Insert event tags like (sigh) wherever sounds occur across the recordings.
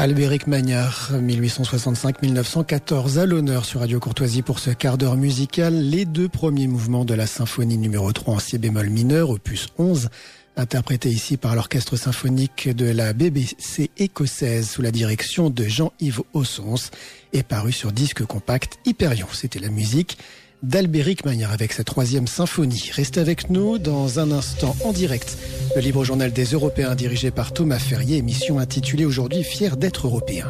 Albéric Magnard, 1865-1914, à l'honneur sur Radio Courtoisie pour ce quart d'heure musical, les deux premiers mouvements de la symphonie numéro 3 en si bémol mineur, opus 11, interprété ici par l'orchestre symphonique de la BBC écossaise sous la direction de Jean-Yves Ossons et paru sur disque compact Hyperion. C'était la musique d'Albéric Magnard avec sa troisième symphonie. Restez avec nous dans un instant en direct. Le libre journal des Européens dirigé par Thomas Ferrier, émission intitulée aujourd'hui Fier d'être européen.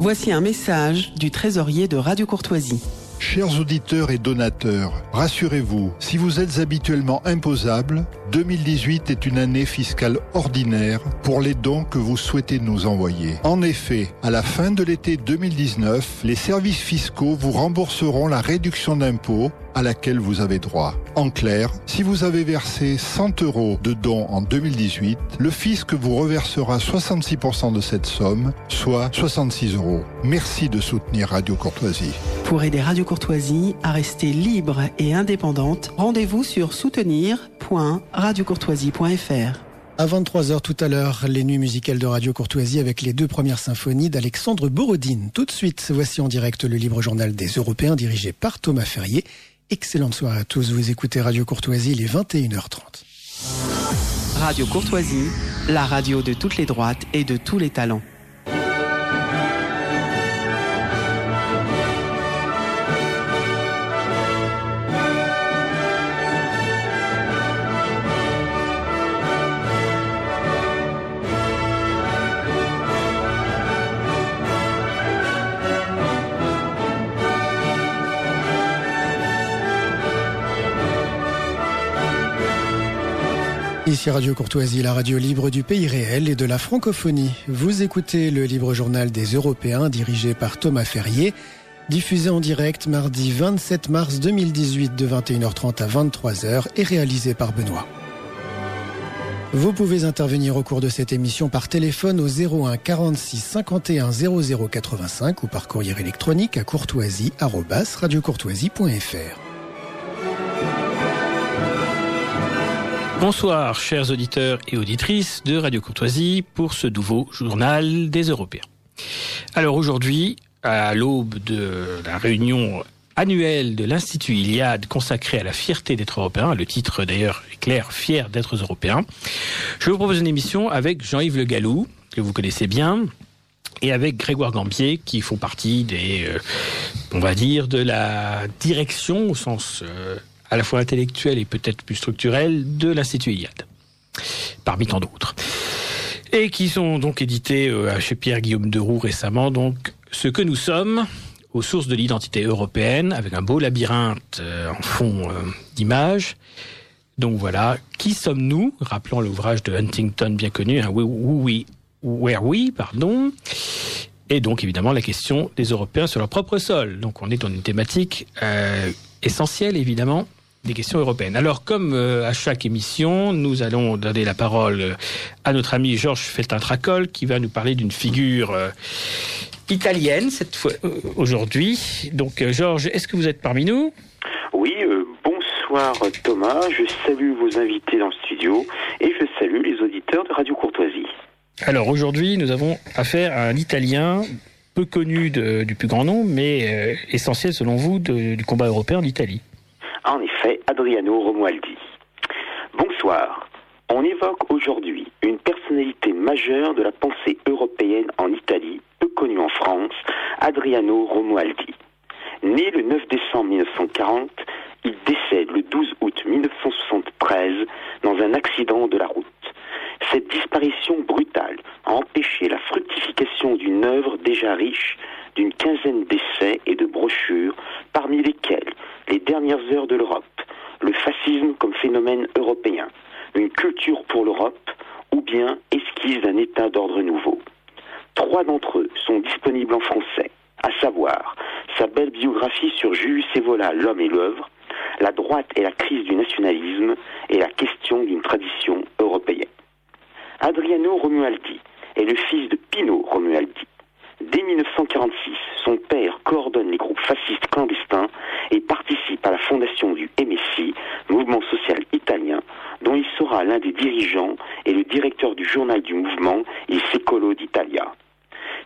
Voici un message du trésorier de Radio Courtoisie. Chers auditeurs et donateurs, rassurez-vous, si vous êtes habituellement imposable, 2018 est une année fiscale ordinaire pour les dons que vous souhaitez nous envoyer. En effet, à la fin de l'été 2019, les services fiscaux vous rembourseront la réduction d'impôt à laquelle vous avez droit. En clair, si vous avez versé 100 euros de dons en 2018, le fisc vous reversera 66% de cette somme, soit 66 euros. Merci de soutenir Radio Courtoisie. Pour aider Radio Courtoisie à rester libre et indépendante, rendez-vous sur soutenir.radiocourtoisie.fr. À 23h tout à l'heure, les nuits musicales de Radio Courtoisie avec les deux premières symphonies d'Alexandre Borodine. Tout de suite, voici en direct le libre journal des Européens dirigé par Thomas Ferrier Excellente soirée à tous. Vous écoutez Radio Courtoisie, il est 21h30. Radio Courtoisie, la radio de toutes les droites et de tous les talents. Ici Radio Courtoisie, la radio libre du pays réel et de la francophonie. Vous écoutez le libre journal des Européens dirigé par Thomas Ferrier, diffusé en direct mardi 27 mars 2018 de 21h30 à 23h et réalisé par Benoît. Vous pouvez intervenir au cours de cette émission par téléphone au 01 46 51 00 85 ou par courrier électronique à courtoisie@radiocourtoisie.fr. Bonsoir, chers auditeurs et auditrices de Radio Courtoisie, pour ce nouveau journal des Européens. Alors aujourd'hui, à l'aube de la réunion annuelle de l'Institut Iliade consacrée à la fierté d'être européen, le titre d'ailleurs est clair, fier d'être européen, je vous propose une émission avec Jean-Yves Le Gallou, que vous connaissez bien, et avec Grégoire Gambier, qui font partie des, euh, on va dire, de la direction au sens euh, à la fois intellectuelle et peut-être plus structurelle de l'Institut Iliade, parmi tant d'autres. Et qui sont donc édités euh, chez Pierre-Guillaume Deroux récemment, donc Ce que nous sommes, aux sources de l'identité européenne, avec un beau labyrinthe euh, en fond euh, d'image. Donc voilà, qui sommes-nous Rappelons l'ouvrage de Huntington bien connu, hein, we, Where We, pardon. Et donc évidemment la question des Européens sur leur propre sol. Donc on est dans une thématique essentielle évidemment des questions européennes. Alors, comme euh, à chaque émission, nous allons donner la parole euh, à notre ami Georges Feltin-Tracol, qui va nous parler d'une figure euh, italienne cette fois aujourd'hui. Donc, Georges, est-ce que vous êtes parmi nous? Oui. bonsoir Thomas. Je salue vos invités dans le studio et je salue les auditeurs de Radio Courtoisie. Alors aujourd'hui, nous avons affaire à un Italien peu connu du plus grand nombre, mais essentiel selon vous du combat européen d'Italie en effet Adriano Romualdi. Bonsoir. On évoque aujourd'hui une personnalité majeure de la pensée européenne en Italie, peu connue en France, Adriano Romualdi. Né le 9 décembre 1940, il décède le 12 août 1973 dans un accident de la route. Cette disparition brutale a empêché la fructification d'une œuvre déjà riche d'une quinzaine d'essais et de brochures, parmi lesquels Les dernières heures de l'Europe, le fascisme comme phénomène européen, une culture pour l'Europe, ou bien esquisse d'un État d'ordre nouveau. Trois d'entre eux sont disponibles en français, à savoir sa belle biographie sur Julius Evola, L'homme et l'œuvre, La droite et la crise du nationalisme et la question d'une tradition européenne. Adriano Romualdi est le fils de Pino Romualdi. Dès 1946, son père coordonne les groupes fascistes clandestins et participe à la fondation du MSI, mouvement social italien, dont il sera l'un des dirigeants et le directeur du journal du mouvement Il Secolo d'Italia.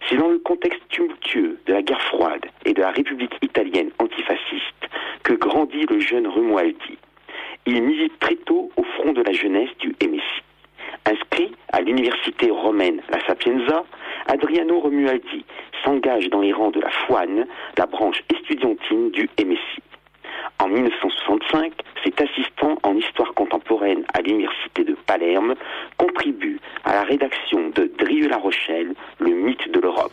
C'est dans le contexte tumultueux de la guerre froide et de la République italienne antifasciste que grandit le jeune Romualdi. Il milite très tôt au front de la jeunesse du MSI. Inscrit à l'université romaine La Sapienza, Adriano Romualdi s'engage dans les rangs de la Fouane, la branche estudiantine du MSI. En 1965, cet assistant en histoire contemporaine à l'université de Palerme contribue à la rédaction de Drieux-La Rochelle, le mythe de l'Europe.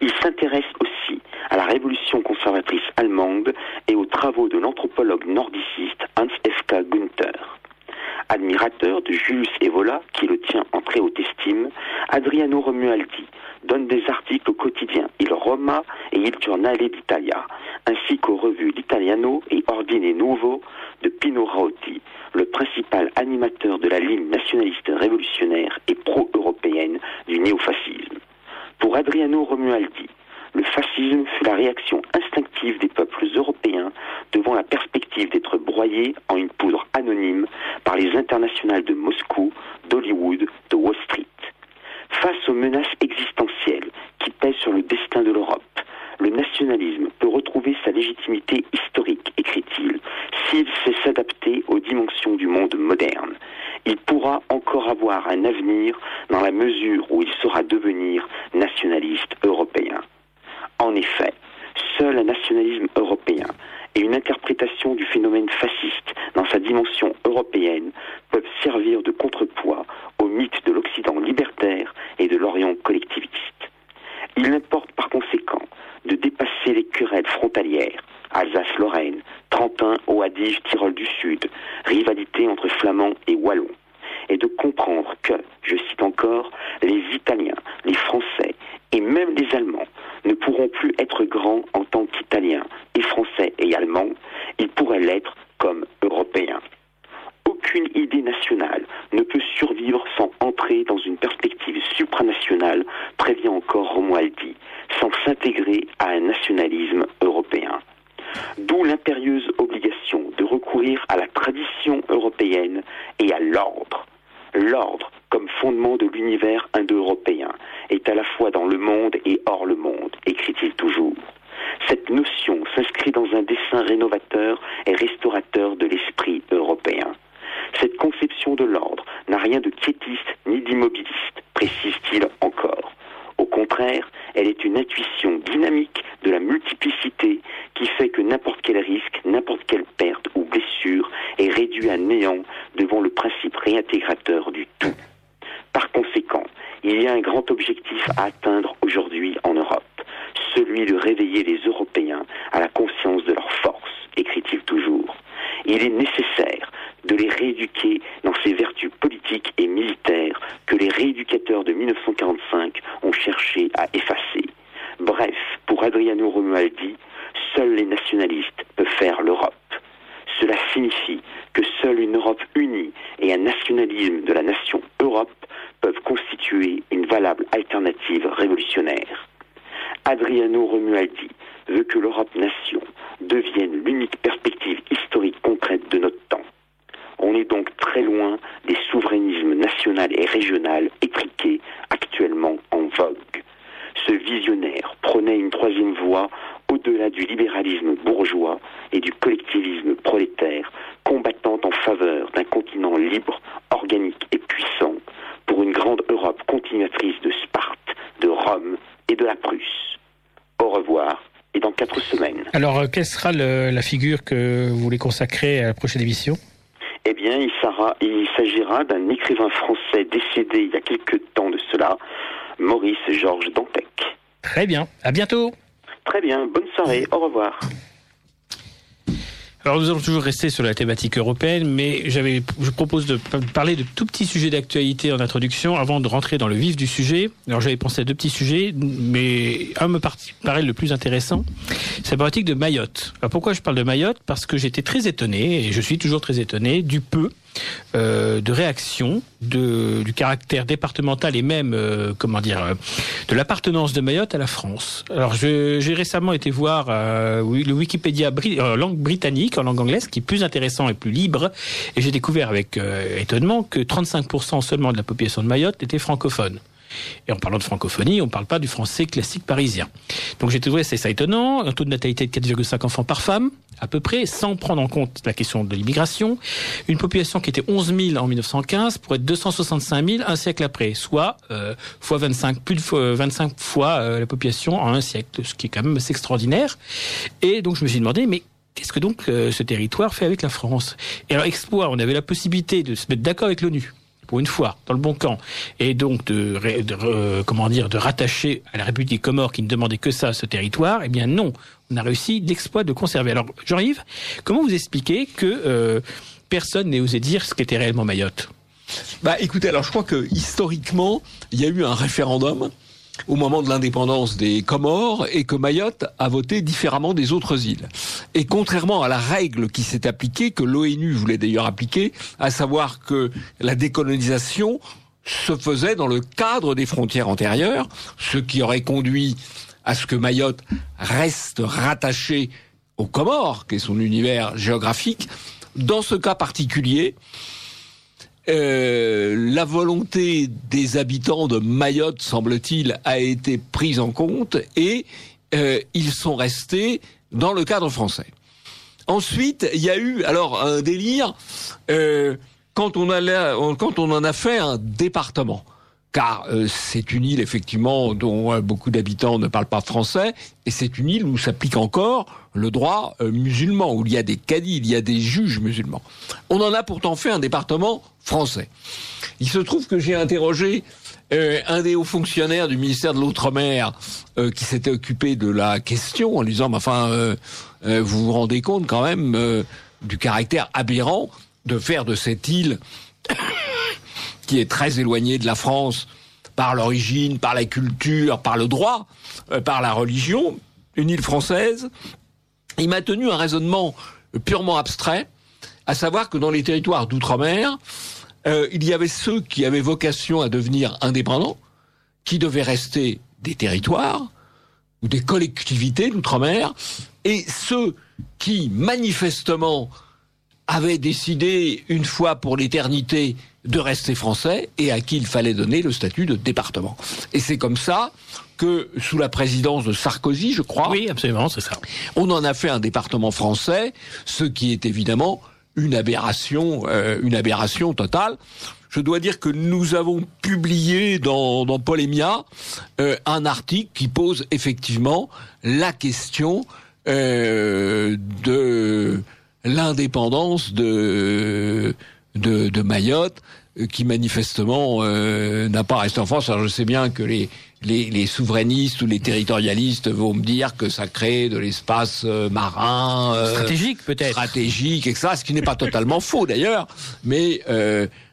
Il s'intéresse aussi à la révolution conservatrice allemande et aux travaux de l'anthropologue nordiciste Hans F.K. Günther. Admirateur de Julius Evola, qui le tient en très haute estime, Adriano Romualdi donne des articles au quotidien Il Roma et Il Giornale d'Italia, ainsi qu'aux revues L'Italiano et Ordine Nuovo de Pino Rauti, le principal animateur de la ligne nationaliste révolutionnaire et pro-européenne du néofascisme. Pour Adriano Romualdi, le fascisme fut la réaction instinctive des peuples européens devant la perspective d'être broyés en une poudre anonyme par les internationales de Moscou, d'Hollywood, de Wall Street. Face aux menaces existentielles qui pèsent sur le destin de l'Europe, le nationalisme peut retrouver sa légitimité historique, écrit-il, s'il sait s'adapter aux dimensions du monde moderne. Il pourra encore avoir un avenir dans la mesure où il saura devenir nationaliste européen. En effet, seul un nationalisme européen et une interprétation du phénomène fasciste dans sa dimension européenne peuvent servir de contrepoids au mythe de l'Occident libertaire et de l'Orient collectiviste. Il importe par conséquent de dépasser les querelles frontalières, Alsace-Lorraine, Trentin, Adige, Tyrol du Sud, rivalité entre Flamands et Wallons, et de comprendre que, je cite encore, les Italiens, les Français et même les Allemands ne pourront plus être grands en tant qu'Italiens et Français et Allemands, ils pourraient l'être comme Européens. Aucune idée nationale ne peut survivre sans entrer dans une perspective supranationale, prévient encore Romualdi, sans s'intégrer à un nationalisme européen. D'où l'impérieuse obligation de recourir à la tradition européenne et à l'ordre. L'ordre, comme fondement de l'univers indo-européen, est à la fois dans le monde et hors le monde, écrit-il toujours. Cette notion s'inscrit dans un dessin rénovateur et restaurateur de l'esprit européen. Cette conception de l'ordre n'a rien de quiétiste ni d'immobiliste, précise-t-il encore. Au contraire, elle est une intuition dynamique de la multiplicité qui fait que n'importe quel risque, n'importe quelle perte blessure est réduit à néant devant le principe réintégrateur du tout. Par conséquent, il y a un grand objectif à atteindre aujourd'hui en Europe, celui de réveiller les Européens à la conscience de leur force, écrit-il toujours. Il est nécessaire de les rééduquer dans ces vertus politiques et militaires que les rééducateurs de 1945 ont cherché à effacer. Bref, pour Adriano Romualdi, seuls les nationalistes peuvent faire l'Europe. Cela signifie que seule une Europe unie et un nationalisme de la nation Europe peuvent constituer une valable alternative révolutionnaire. Adriano Romualdi veut que l'Europe-nation devienne l'unique perspective historique concrète de notre temps. On est donc très loin des souverainismes national et régional étriqués actuellement en vogue. Ce visionnaire prônait une troisième voie au-delà du libéralisme bourgeois et du collectivisme prolétaire, combattant en faveur d'un continent libre, organique et puissant pour une grande Europe continuatrice de Sparte, de Rome et de la Prusse. Au revoir et dans quatre semaines. Alors, euh, quelle sera le- la figure que vous voulez consacrer à la prochaine émission? Eh bien, il s'agira d'un écrivain français décédé il y a quelque temps de cela, Maurice Georges Dantec. Très bien, à bientôt Très bien, bonne soirée, au revoir. Alors nous allons toujours rester sur la thématique européenne, mais je propose de parler de tout petits sujets d'actualité en introduction avant de rentrer dans le vif du sujet. Alors j'avais pensé à deux petits sujets, mais un me par- paraît le plus intéressant, c'est la problématique de Mayotte. Alors pourquoi je parle de Mayotte? Parce que j'étais très étonné, et je suis toujours très étonné, du peu euh, de réaction du caractère départemental et même, euh, comment dire, euh, de l'appartenance de Mayotte à la France. Alors, j'ai récemment été voir le Wikipédia en langue britannique, en langue anglaise, qui est plus intéressant et plus libre, et j'ai découvert avec étonnement que 35% seulement de la population de Mayotte était francophone. Et en parlant de francophonie, on ne parle pas du français classique parisien. Donc j'ai trouvé ça étonnant, un taux de natalité de 4,5 enfants par femme, à peu près, sans prendre en compte la question de l'immigration. Une population qui était 11 000 en 1915 pour être 265 000 un siècle après, soit euh, fois 25, plus de 25 fois euh, la population en un siècle, ce qui est quand même assez extraordinaire. Et donc je me suis demandé, mais qu'est-ce que donc euh, ce territoire fait avec la France? Et alors, exploit, on avait la possibilité de se mettre d'accord avec l'ONU pour une fois, dans le bon camp, et donc de, de, rattacher à la République Comores qui ne demandait que ça, ce territoire, eh bien non, on a réussi l'exploit de conserver. Alors, Jean-Yves, comment vous expliquez que euh, personne n'ait osé dire ce qu'était réellement Mayotte? Bah, écoutez, alors je crois que historiquement, il y a eu un référendum au moment de l'indépendance des Comores et que Mayotte a voté différemment des autres îles. Et contrairement à la règle qui s'est appliquée, que l'ONU voulait d'ailleurs appliquer, à savoir que la décolonisation se faisait dans le cadre des frontières antérieures, ce qui aurait conduit à ce que Mayotte reste rattaché aux Comores, qui est son univers géographique. Dans ce cas particulier, euh, la volonté des habitants de Mayotte, semble-t-il, a été prise en compte et euh, ils sont restés dans le cadre français. Ensuite, il y a eu alors un délire euh, quand on quand on en a fait un département car euh, c'est une île effectivement dont euh, beaucoup d'habitants ne parlent pas français, et c'est une île où s'applique encore le droit euh, musulman, où il y a des cadis, il y a des juges musulmans. On en a pourtant fait un département français. Il se trouve que j'ai interrogé un des hauts fonctionnaires du ministère de l'Outre-mer qui s'était occupé de la question en lui disant, enfin, vous vous rendez compte quand même du caractère aberrant de faire de cette île (coughs) qui est très éloigné de la France par l'origine, par la culture, par le droit, euh, par la religion, une île française, il m'a tenu un raisonnement purement abstrait, à savoir que dans les territoires d'outre-mer, euh, il y avait ceux qui avaient vocation à devenir indépendants, qui devaient rester des territoires ou des collectivités d'outre-mer, et ceux qui manifestement avaient décidé une fois pour l'éternité de rester français et à qui il fallait donner le statut de département. Et c'est comme ça que sous la présidence de Sarkozy, je crois. Oui, absolument, c'est ça. On en a fait un département français, ce qui est évidemment une aberration, euh, une aberration totale. Je dois dire que nous avons publié dans, Polémia euh, un article qui pose effectivement la question euh, de l'indépendance de, de, Mayotte qui manifestement n'a pas resté en France. Alors je sais bien que les, les, les, souverainistes ou les territorialistes vont me dire que ça crée de l'espace euh, marin stratégique peut-être, stratégique, etc. Ce qui n'est pas totalement faux d'ailleurs, mais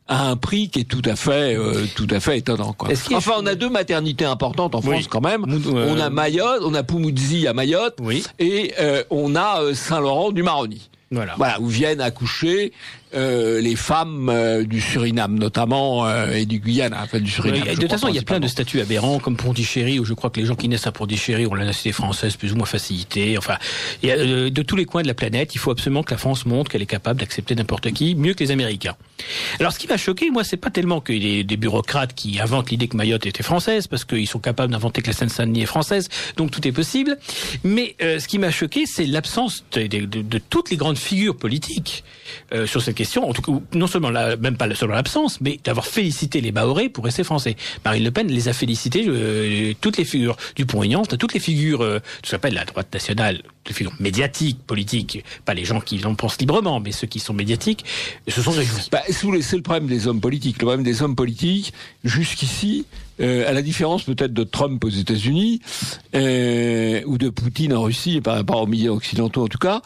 à un prix qui est tout à fait tout à fait étonnant quoi. Enfin, on a deux maternités importantes en France quand même. On a Mayotte, on a Poumoudzi à Mayotte oui. et on a Saint-Laurent du Maroni. Voilà. voilà. où viennent accoucher euh, les femmes euh, du Suriname notamment euh, et du Guyane, enfin du Suriname. de toute façon, il y a plein de statuts aberrants comme Pondichéry où je crois que les gens qui naissent à Pondichéry ont la nationalité française plus ou moins facilitée. Enfin, et, de tous les coins de la planète, il faut absolument que la France montre qu'elle est capable d'accepter n'importe qui mieux que les Américains. Alors, ce qui m'a choqué, moi, c'est pas tellement y ait des bureaucrates qui inventent l'idée que Mayotte était française parce qu'ils sont capables d'inventer que la Seine-Saint-Denis est française, donc tout est possible. Mais ce qui m'a choqué, c'est l'absence de, de, de, toutes les grandes figures politiques sur cette question en tout cas, non seulement même pas seulement l'absence, mais d'avoir félicité les Maoris pour rester français. Marine Le Pen les a félicités, euh, toutes les figures du Pont-Aignan, toutes les figures, euh, ce qu'on appelle la droite nationale, les figures médiatiques, politiques, pas les gens qui en pensent librement, mais ceux qui sont médiatiques, se sont réjouis. Bah, c'est le problème des hommes politiques. Le problème des hommes politiques, jusqu'ici, euh, à la différence peut-être de Trump aux États-Unis euh, ou de Poutine en Russie, par rapport aux milieux occidentaux en tout cas,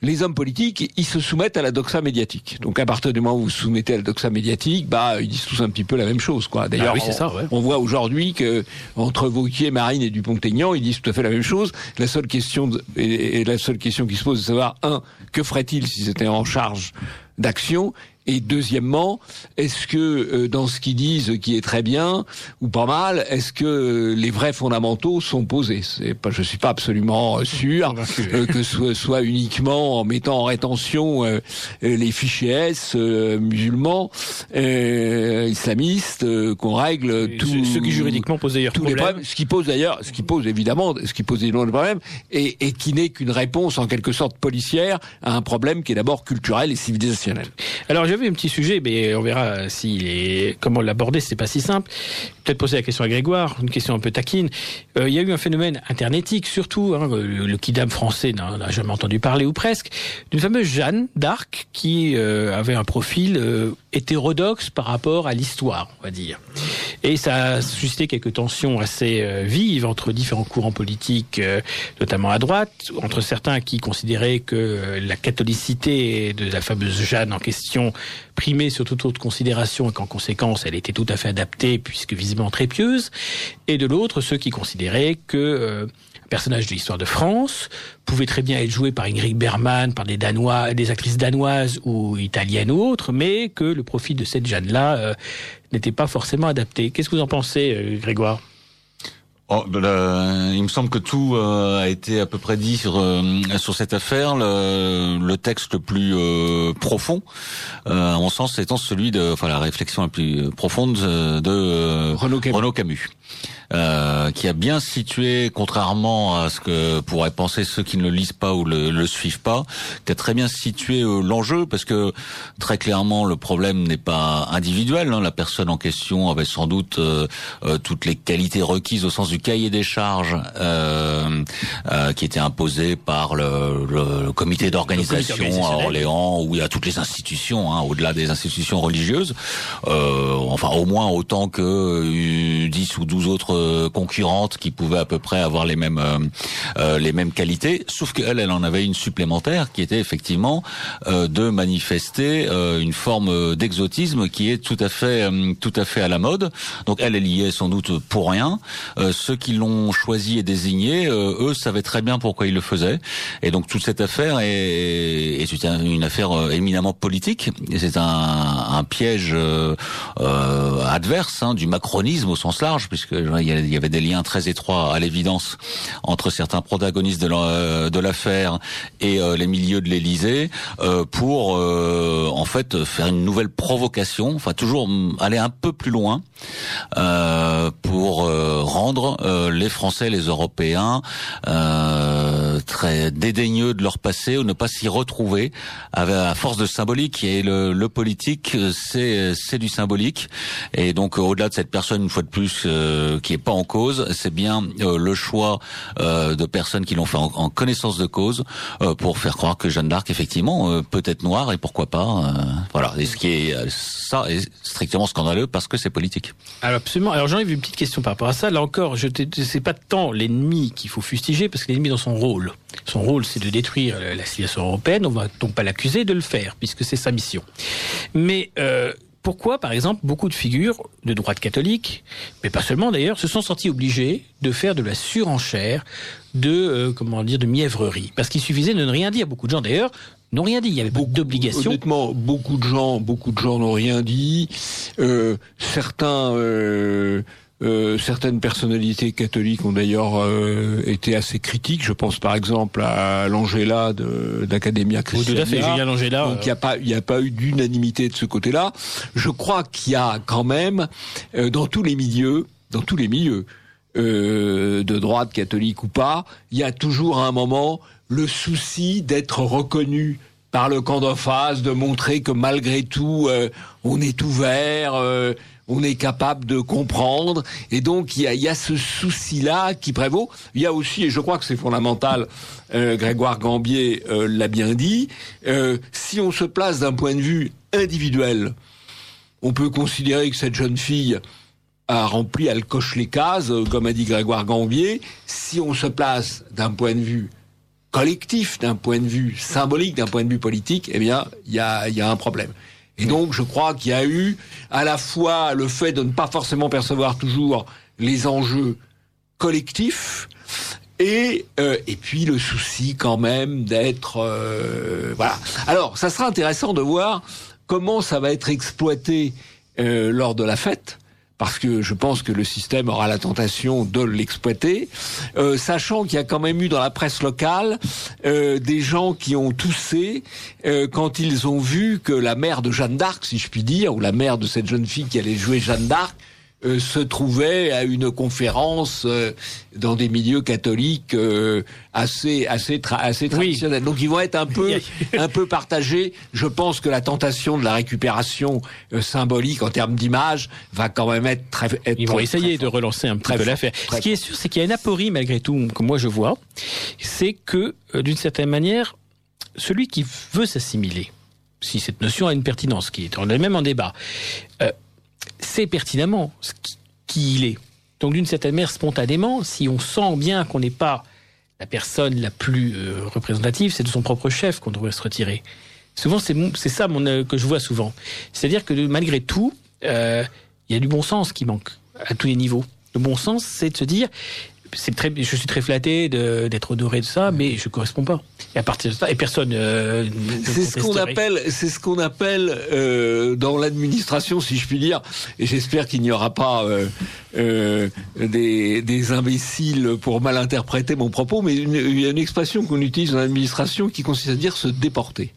les hommes politiques, ils se soumettent à la doxa médiatique. Donc à partir du moment où vous vous soumettez à la doxa médiatique, bah ils disent tous un petit peu la même chose, quoi. D'ailleurs, ah on, voit aujourd'hui que entre Vauquier, Marine et Dupont-Aignan, ils disent tout à fait la même chose. La seule question et, la seule question qui se pose, c'est de savoir un, que ferait-il si c'était en charge d'action? Et deuxièmement, est-ce que euh, dans ce qu'ils disent, qui est très bien ou pas mal, est-ce que les vrais fondamentaux sont posés? Pas, je suis pas absolument sûr (laughs) euh, que ce soit uniquement en mettant en rétention euh, les fichiers S musulmans, islamistes, qu'on règle tout. Ce, qui juridiquement pose d'ailleurs tous les problèmes. Ce qui pose d'ailleurs, ce qui pose évidemment, ce qui pose évidemment le problème, et, et qui n'est qu'une réponse en quelque sorte policière à un problème qui est d'abord culturel et civilisationnel. Alors je un petit sujet, mais on verra si comment l'aborder, c'est pas si simple. Peut-être poser la question à Grégoire, une question un peu taquine. Euh, il y a eu un phénomène internetique, surtout, hein, le, kidam français n'a jamais entendu parler, ou presque, d'une fameuse Jeanne d'Arc qui euh, avait un profil euh, hétérodoxe par rapport à l'histoire, on va dire. Et ça a suscité quelques tensions assez vives entre différents courants politiques, notamment à droite, entre certains qui considéraient que la catholicité de la fameuse Jeanne en question primée sur toute autre considération et qu'en conséquence elle était tout à fait adaptée puisque visiblement très pieuse, et de l'autre ceux qui considéraient que euh, un personnage de l'histoire de France pouvait très bien être joué par Ingrid Bergman, par des Danois, des actrices danoises ou italiennes ou autres, mais que le profil de cette Jeanne-là euh, n'était pas forcément adapté. Qu'est-ce que vous en pensez, euh, Grégoire? Oh, il me semble que tout euh, a été à peu près dit sur euh, sur cette affaire. Le, le texte le plus euh, profond, à mon sens, étant celui de, enfin, la réflexion la plus profonde de Renaud Camus. Euh, qui a bien situé, contrairement à ce que pourraient penser ceux qui ne le lisent pas ou le, le suivent pas, qui a très bien situé euh, l'enjeu, parce que très clairement le problème n'est pas individuel. Hein. La personne en question avait sans doute euh, toutes les qualités requises au sens du cahier des charges qui était imposé par le, le comité d'organisation à Orléans ou à toutes les institutions, hein, au-delà des institutions religieuses. enfin, au moins autant que 10 ou 12 autres euh, concurrentes qui pouvaient à peu près avoir les mêmes euh, euh, les mêmes qualités, sauf qu'elle, elle en avait une supplémentaire qui était effectivement de manifester une forme d'exotisme qui est tout à fait tout à fait à la mode. Donc elle, elle y est sans doute pour rien. ceux qui l'ont choisi et désigné, eux savaient très bien pourquoi ils le faisaient. Et donc toute cette affaire est, est une affaire éminemment politique. C'est un, un piège adverse hein, du macronisme au sens large, puisque y avait des liens très étroits à l'évidence entre certains protagonistes de euh, l'affaire et euh, les milieux de l'Élysée euh, pour en fait faire une nouvelle provocation, enfin toujours aller un peu plus loin pour rendre les Français, les Européens très dédaigneux de leur passé ou ne pas s'y retrouver à force de symbolique et le, le politique c'est c'est du symbolique et donc au-delà de cette personne une fois de plus qui est pas en cause, c'est bien euh, le choix euh, de personnes qui l'ont fait en, connaissance de cause euh, pour faire croire que Jeanne d'Arc effectivement peut être noire et pourquoi pas. voilà, et ce qui est ça est strictement scandaleux parce que c'est politique. Alors absolument. Alors j'en ai une petite question par rapport à ça. Là encore, je sais pas tant l'ennemi qu'il faut fustiger parce que l'ennemi dans son rôle. Son rôle, c'est de détruire la civilisation européenne. On va donc pas l'accuser de le faire puisque c'est sa mission. Mais pourquoi, par exemple, beaucoup de figures de droite catholique, mais pas seulement d'ailleurs, se sont sentis obligés de faire de la surenchère, de euh, comment dire, de mièvrerie, parce qu'il suffisait de ne rien dire. Beaucoup de gens d'ailleurs n'ont rien dit. Il y avait beaucoup d'obligations. Honnêtement, beaucoup de gens, beaucoup de gens n'ont rien dit. Euh, certains. Euh, euh, certaines personnalités catholiques ont d'ailleurs euh, été assez critiques. Je pense par exemple à l'Angela d'Academia Christiana. tout à fait. Donc il n'y a pas, il a pas eu d'unanimité de ce côté-là. Je crois qu'il y a quand même euh, dans tous les milieux, dans tous les milieux, de droite catholique ou pas, il y a toujours à un moment le souci d'être reconnu par le camp d'en face, de montrer que malgré tout, on est ouvert on est capable de comprendre. Et donc, il y a, ce souci-là qui prévaut. Il y a aussi, et je crois que c'est fondamental, euh, Grégoire Gambier euh, l'a bien dit, euh, si on se place d'un point de vue individuel, on peut considérer que cette jeune fille a rempli, elle coche les cases, comme a dit Grégoire Gambier. Si on se place d'un point de vue collectif, d'un point de vue symbolique, d'un point de vue politique, eh bien, il y a, y a un problème. Et donc, je crois qu'il y a eu à la fois le fait de ne pas forcément percevoir toujours les enjeux collectifs et et puis le souci quand même d'être voilà. Alors ça sera intéressant de voir comment ça va être exploité lors de la fête parce que je pense que le système aura la tentation de l'exploiter, euh, sachant qu'il y a quand même eu dans la presse locale euh, des gens qui ont toussé euh, quand ils ont vu que la mère de Jeanne d'Arc, si je puis dire, ou la mère de cette jeune fille qui allait jouer Jeanne d'Arc, euh, se trouvait à une conférence euh, dans des milieux catholiques euh, assez assez assez traditionnels. Donc ils vont être un (laughs) peu un peu partagés. Je pense que la tentation de la récupération symbolique en termes d'image va quand même être très. Être ils vont essayer de relancer un petit peu l'affaire. Ce qui est sûr, c'est qu'il y a une aporie malgré tout que moi je vois, c'est que d'une certaine manière, celui qui veut s'assimiler, si cette notion a une pertinence, qui est on est même en débat sait pertinemment ce qui, il est. Donc d'une certaine manière, spontanément, si on sent bien qu'on n'est pas la personne la plus euh, représentative, c'est de son propre chef qu'on devrait se retirer. Souvent, c'est ça euh, que je vois souvent. C'est-à-dire que malgré tout, euh, il y a du bon sens qui manque à tous les niveaux. Le bon sens, c'est de se dire, c'est très, je suis très flatté d'être honoré de ça, mais je correspond pas. Et à partir de ça, et personne. Euh, c'est ce qu'on appelle, c'est ce qu'on appelle euh, dans l'administration, si je puis dire. Et j'espère qu'il n'y aura pas euh, euh, des, des, imbéciles pour mal interpréter mon propos, mais il y a une expression qu'on utilise dans l'administration qui consiste à dire se déporter.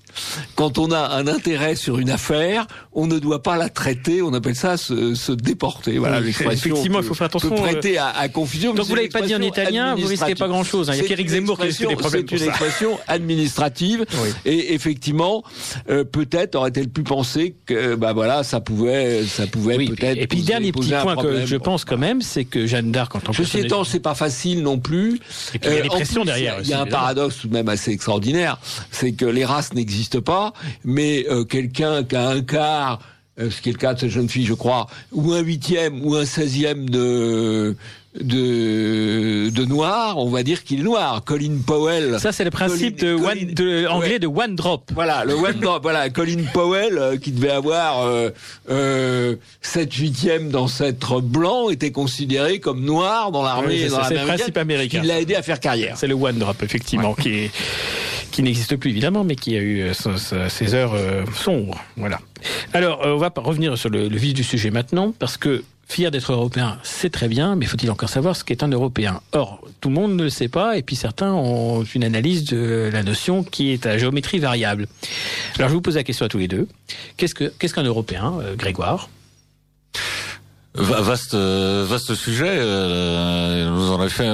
Quand on a un intérêt sur une affaire, on ne doit pas la traiter. On appelle ça se, se déporter. Voilà l'expression. Effectivement, il faut faire attention. Peut prêter à, à confusion. Donc vous l'avez pas dit en italien, vous risquez pas grand-chose. Hein. Il y a Pierre Zemmour qui risque des problèmes. C'est une expression administrative. Et effectivement, euh, peut-être aurait-elle pu penser que bah voilà, ça pouvait, ça pouvait peut-être. Et puis dernier petit point que je pense quand même, c'est que Jeanne d'Arc en tant que Ceci étant, c'est pas facile non plus. Et puis il y a des euh, pressions derrière. Il y a un paradoxe tout de même assez extraordinaire, c'est que les races n'existent pas, mais euh, quelqu'un qui a un quart euh, ce qui est le cas de cette jeune fille, je crois, ou un huitième ou un seizième de de, de noir, on va dire qu'il est noir. Colin Powell. Ça, c'est le principe de, one, de, anglais de one drop. Voilà, le one drop. Voilà, Colin Powell, euh, qui devait avoir euh, euh, 7 huitièmes d'ancêtre blanc, était considéré comme noir dans l'armée. Oui, c'est le principe américain. Qui l'a aidé à faire carrière. C'est le one drop, effectivement, qui est qui n'existe plus évidemment, mais qui a eu euh, ses heures euh, sombres. Voilà. Alors, on va revenir sur le, vif du sujet maintenant, parce que Fier d'être européen, c'est très bien, mais faut-il encore savoir ce qu'est un européen? Or, tout le monde ne le sait pas, et puis certains ont une analyse de la notion qui est à géométrie variable. Alors, je vous pose la question à tous les deux. Qu'est-ce que qu'est-ce qu'un européen, euh, Grégoire? Vaste, vaste sujet. Euh,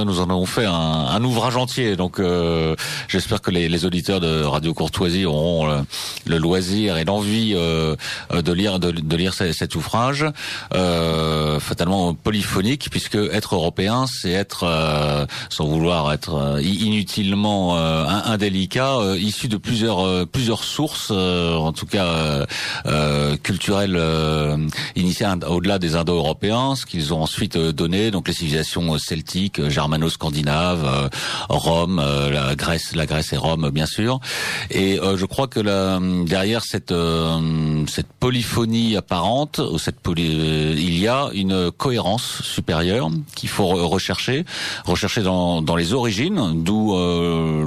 nous en avons fait, un, un ouvrage entier. Donc, euh, j'espère que les, les, auditeurs de Radio Courtoisie auront euh, le, loisir et l'envie euh, de lire, de, de lire cet, ouvrage, euh, fatalement polyphonique, puisque être européen, c'est être, sans vouloir être inutilement indélicat, issu de plusieurs, plusieurs sources, en tout cas culturelles initiales, au-delà des indo européens, ce qu'ils ont ensuite euh, donné, donc les civilisations euh, celtiques, euh, germano-scandinaves, Rome, la Grèce, la Grèce et Rome, bien sûr. Et je crois que la, derrière cette cette polyphonie apparente, cette il y a une cohérence supérieure qu'il faut rechercher, rechercher dans, dans les origines, d'où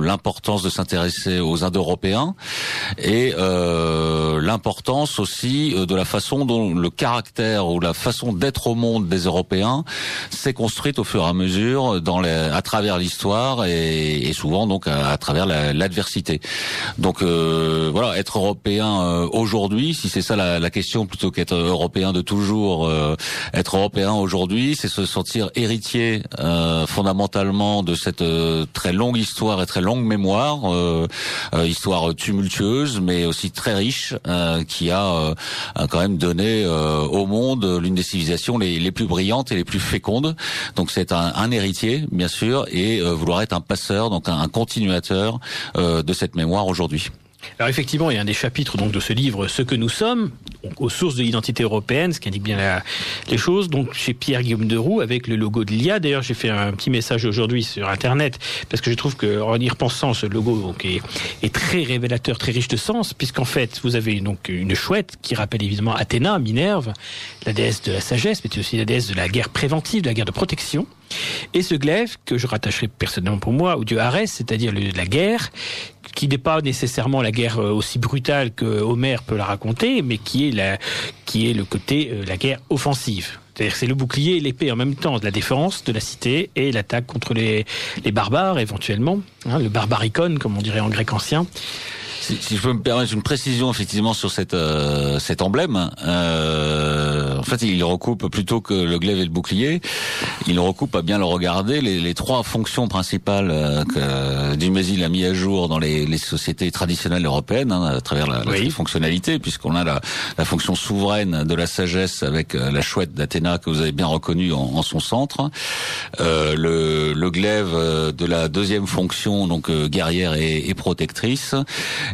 l'importance de s'intéresser aux Indo-Européens et l'importance aussi de la façon dont le caractère ou la façon d'être au monde des Européens s'est construite au fur et à mesure dans les, à travers l'histoire et, et, souvent donc à, travers l'adversité. donc euh, voilà, être européen euh, aujourd'hui, si c'est ça la, la, question plutôt qu'être européen de toujours, euh, être européen aujourd'hui, c'est se sentir héritier euh, fondamentalement de cette très longue histoire et très longue mémoire, histoire tumultueuse mais aussi très riche, qui a quand même donné au monde l'une des civilisations les, plus brillantes et les plus fécondes. Donc c'est un, héritier, bien sûr, et euh, vouloir être un passeur, donc un, continuateur euh, de cette mémoire aujourd'hui. Alors effectivement, il y a un des chapitres donc de ce livre, Ce que nous sommes, aux sources de l'identité européenne, ce qui indique bien les choses. Donc chez Pierre Guillaume Deroux avec le logo de l'IA. D'ailleurs, j'ai fait un petit message aujourd'hui sur Internet parce que je trouve que en y repensant, ce logo est, très révélateur, très riche de sens, puisqu'en fait, vous avez donc une chouette qui rappelle évidemment Athéna, Minerve, la déesse de la sagesse, mais aussi la déesse de la guerre préventive, de la guerre de protection. Et ce glaive, que je rattacherai personnellement pour moi au dieu Arès, c'est-à-dire la guerre, qui n'est pas nécessairement la guerre euh, aussi brutale que Homère peut la raconter, mais qui est, la, qui est le côté, euh, la guerre offensive. C'est-à-dire c'est le bouclier et l'épée en même temps, de la défense de la cité et l'attaque contre les, les barbares éventuellement, hein, le barbaricon comme on dirait en grec ancien. Si, si, je peux me permettre une précision effectivement sur cette, euh, cet emblème, euh, en fait il recoupe plutôt que le glaive et le bouclier, il recoupe à bien le regarder les, les trois fonctions principales euh, que Dumézil a mis à jour dans les, les sociétés traditionnelles européennes hein, à travers la, Oui. la fonctionnalité, puisqu'on a la, la fonction souveraine de la sagesse avec euh, la chouette d'Athéna que vous avez bien reconnue en, en son centre, euh, le, le glaive de la deuxième fonction donc euh, guerrière et, et protectrice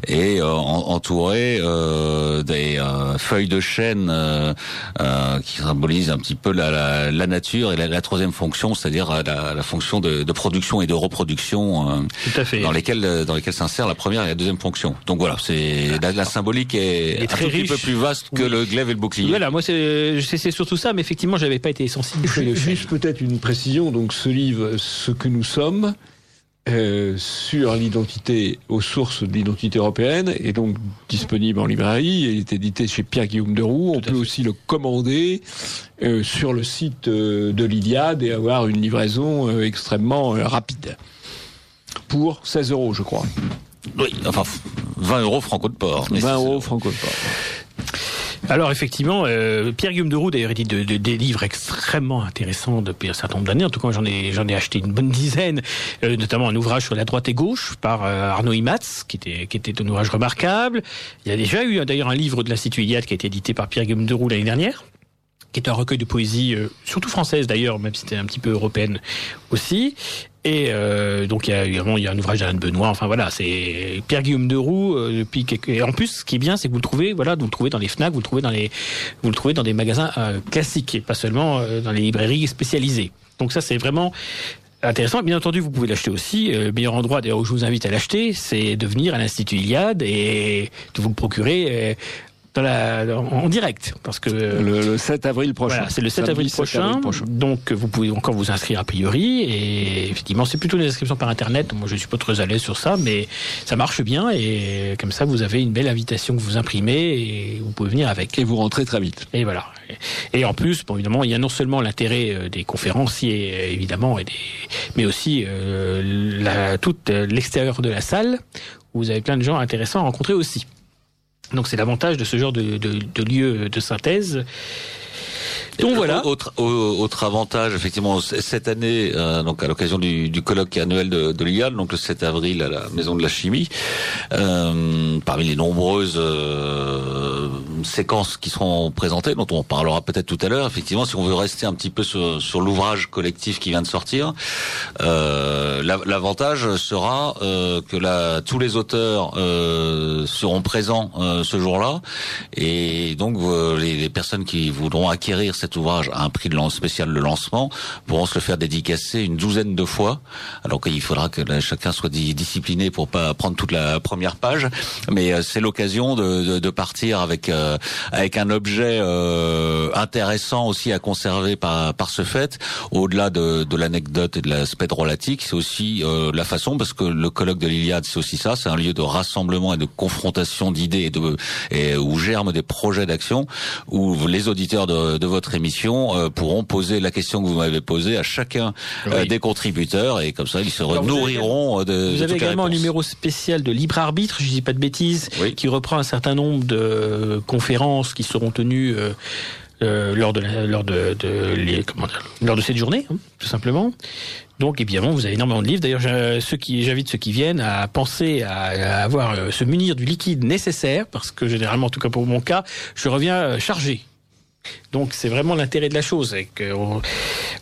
et euh, en- entouré euh, des euh, feuilles de chêne euh, euh, qui symbolisent un petit peu la, la, la nature et la, la troisième fonction, c'est-à-dire la, la fonction de, de production et de reproduction euh, Tout à fait. dans lesquelles dans lesquelles s'insèrent la première et la deuxième fonction. Donc voilà, c'est la, la symbolique est, est un très petit peu plus vaste que Oui. le glaive et le bouclier. Voilà, moi c'est surtout ça, mais effectivement j'avais pas été sensible. Juste peut-être une précision. Donc, ce livre, ce que nous sommes, euh, sur l'identité, aux sources de l'identité européenne, est donc disponible en librairie. Il est édité chez Pierre-Guillaume de Roux. On peut fait. aussi le commander euh, sur le site euh, de l'Iliade et avoir une livraison euh, extrêmement euh, rapide. Pour 16 euros, je crois. Oui, enfin 20 euros franco de port. mais 20 c'est- euros franco de port. Alors effectivement, euh, Pierre Guillaume de Roux d'ailleurs édite de, de- des livres extrêmement intéressants depuis un certain nombre d'années. En tout cas, j'en ai j'en ai acheté une bonne dizaine, euh, notamment un ouvrage sur la droite et gauche par euh, Arnaud Imatz, qui était qui était un ouvrage remarquable. Il y a déjà eu euh, d'ailleurs un livre de l'Institut Iliade qui a été édité par Pierre Guillaume de Roux l'année dernière qui est un recueil de poésie, euh, surtout française d'ailleurs, même si c'était un petit peu européenne aussi. Et euh, donc il y a il y a un ouvrage d'Alain Benoît. Enfin voilà, c'est Pierre Guillaume de Roux. euh, depuis quelques... et en plus, ce qui est bien, c'est que vous le trouvez, voilà, vous le trouvez dans les Fnac, vous le trouvez dans les, vous le trouvez dans des magasins euh, classiques et pas seulement euh, dans les librairies spécialisées. Donc ça, c'est vraiment intéressant. Bien entendu, vous pouvez l'acheter aussi. Euh, Le meilleur endroit d'ailleurs où je vous invite à l'acheter, c'est de venir à l'Institut Iliade et de vous le procurer. Euh, dans la, en, en direct, parce que Le, le 7 avril prochain. voilà, c'est le 7 Samedi avril 7 prochain, Donc, vous pouvez encore vous inscrire a priori. Et effectivement, c'est plutôt des inscriptions par Internet. Moi, je suis pas très à l'aise sur ça, mais ça marche bien. Et comme ça, vous avez une belle invitation que vous imprimez et vous pouvez venir avec. Et vous rentrez très vite. Et voilà. Et en plus, bon, évidemment, il y a non seulement l'intérêt euh, des conférenciers, euh, évidemment, et des, mais aussi euh, la, tout euh, l'extérieur de la salle, où vous avez plein de gens intéressants à rencontrer aussi. Donc c'est l'avantage de ce genre de, de, de lieu de synthèse. Donc voilà. Autre, au- autre avantage, effectivement, cette année, euh, donc à l'occasion du, du colloque annuel de, de l'IAL, donc le 7 avril à la Maison de la Chimie, euh, parmi les nombreuses euh, séquences qui seront présentées, dont on parlera peut-être tout à l'heure, effectivement, si on veut rester un petit peu sur, sur l'ouvrage collectif qui vient de sortir, euh, la- l'avantage sera euh, que tous les auteurs euh, seront présents euh, ce jour-là, et donc euh, les, les personnes qui voudront acquérir cet ouvrage à un prix de spécial de lancement pourront se le faire dédicacer une douzaine de fois. Alors qu'il faudra que là, chacun soit di- discipliné pour pas prendre toute la première page, mais euh, c'est l'occasion de, de, de partir avec euh, avec un objet euh, intéressant aussi à conserver par par ce fait. Au-delà de, de l'anecdote et de l'aspect drôlatique, c'est aussi euh, la façon parce que le colloque de l'Iliade, c'est aussi ça, c'est un lieu de rassemblement et de confrontation d'idées et de et où germent des projets d'action où les auditeurs de, de votre émission euh, pourront poser la question que vous m'avez posée à chacun euh, Oui. des contributeurs et comme ça ils se Alors, vous avez nourriront euh, de, Vous avez également un numéro spécial de libre arbitre, je dis pas de bêtises, Oui. qui reprend un certain nombre de conférences qui seront tenues euh, lors de la- lors de, de les, comment dire, lors de cette journée, hein, tout simplement. Donc évidemment, vous avez énormément de livres. D'ailleurs, ceux qui j'invite ceux qui viennent à penser à, à avoir euh, se munir du liquide nécessaire, parce que généralement, en tout cas pour mon cas, je reviens chargé. Donc c'est vraiment l'intérêt de la chose. Et que, on-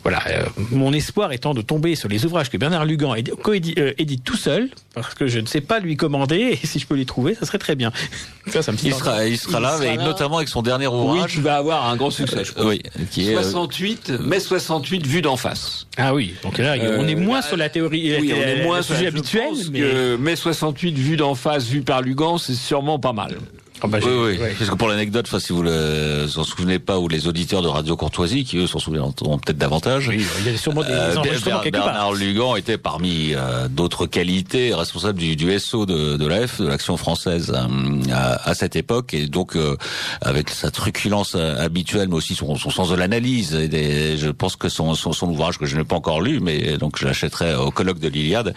voilà, euh, mon espoir étant de tomber sur les ouvrages que Bernard Lugan coédite euh, édite tout seul, parce que je ne sais pas lui commander, et si je peux les trouver, ça serait très bien. (laughs) Ça, ça me Il sera, il sera Il là, sera là. notamment avec son dernier Oui, ouvrage. tu vas avoir un grand succès. je pense. oui, qui est euh, 68, mai 68 vu d'en face. Ah oui, donc là, on est Euh, moins sur la théorie, Oui, la- on est moins le sur sujet la- je habituel, mais que mai 68 vu d'en face, vu par Lugan, c'est sûrement pas mal. Ah bah, oui, oui. Parce que pour l'anecdote, si vous ne vous en souvenez pas, ou les auditeurs de Radio Courtoisie, qui eux s'en souviendront peut-être davantage. Oui, il y a sûrement des euh, quelque Bernard Lugan était parmi euh, d'autres qualités responsable du, du SO de, de l'AF, de l'Action française euh, à, à, cette époque, et donc euh, avec sa truculence habituelle, mais aussi son, son sens de l'analyse. Et je pense que son, son, son, ouvrage que je n'ai pas encore lu, mais donc je l'achèterai au colloque de l'Iliade,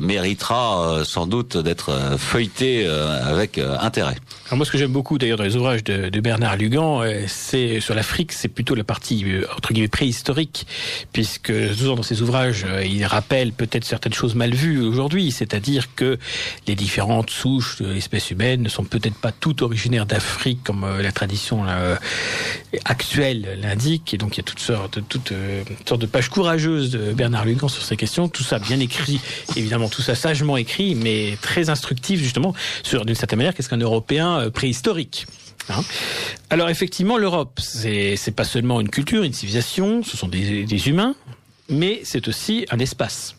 méritera sans doute d'être feuilleté avec intérêt. Alors moi, ce que j'aime beaucoup d'ailleurs dans les ouvrages de, de Bernard Lugan, euh, c'est sur l'Afrique, c'est plutôt la partie euh, entre guillemets préhistorique, puisque souvent dans ses ouvrages, euh, il rappelle peut-être certaines choses mal vues aujourd'hui, c'est-à-dire que les différentes souches d'espèces humaines ne sont peut-être pas toutes originaires d'Afrique comme la tradition actuelle l'indique, et donc il y a toutes sortes, toutes, sortes de pages courageuses de Bernard Lugan sur ces questions, tout ça bien écrit, évidemment tout ça sagement écrit, mais très instructif justement sur d'une certaine manière qu'est-ce qu'un européen euh, préhistorique. Hein. Alors effectivement, l'Europe, c'est pas seulement une culture, une civilisation, ce sont des, humains, mais c'est aussi un espace.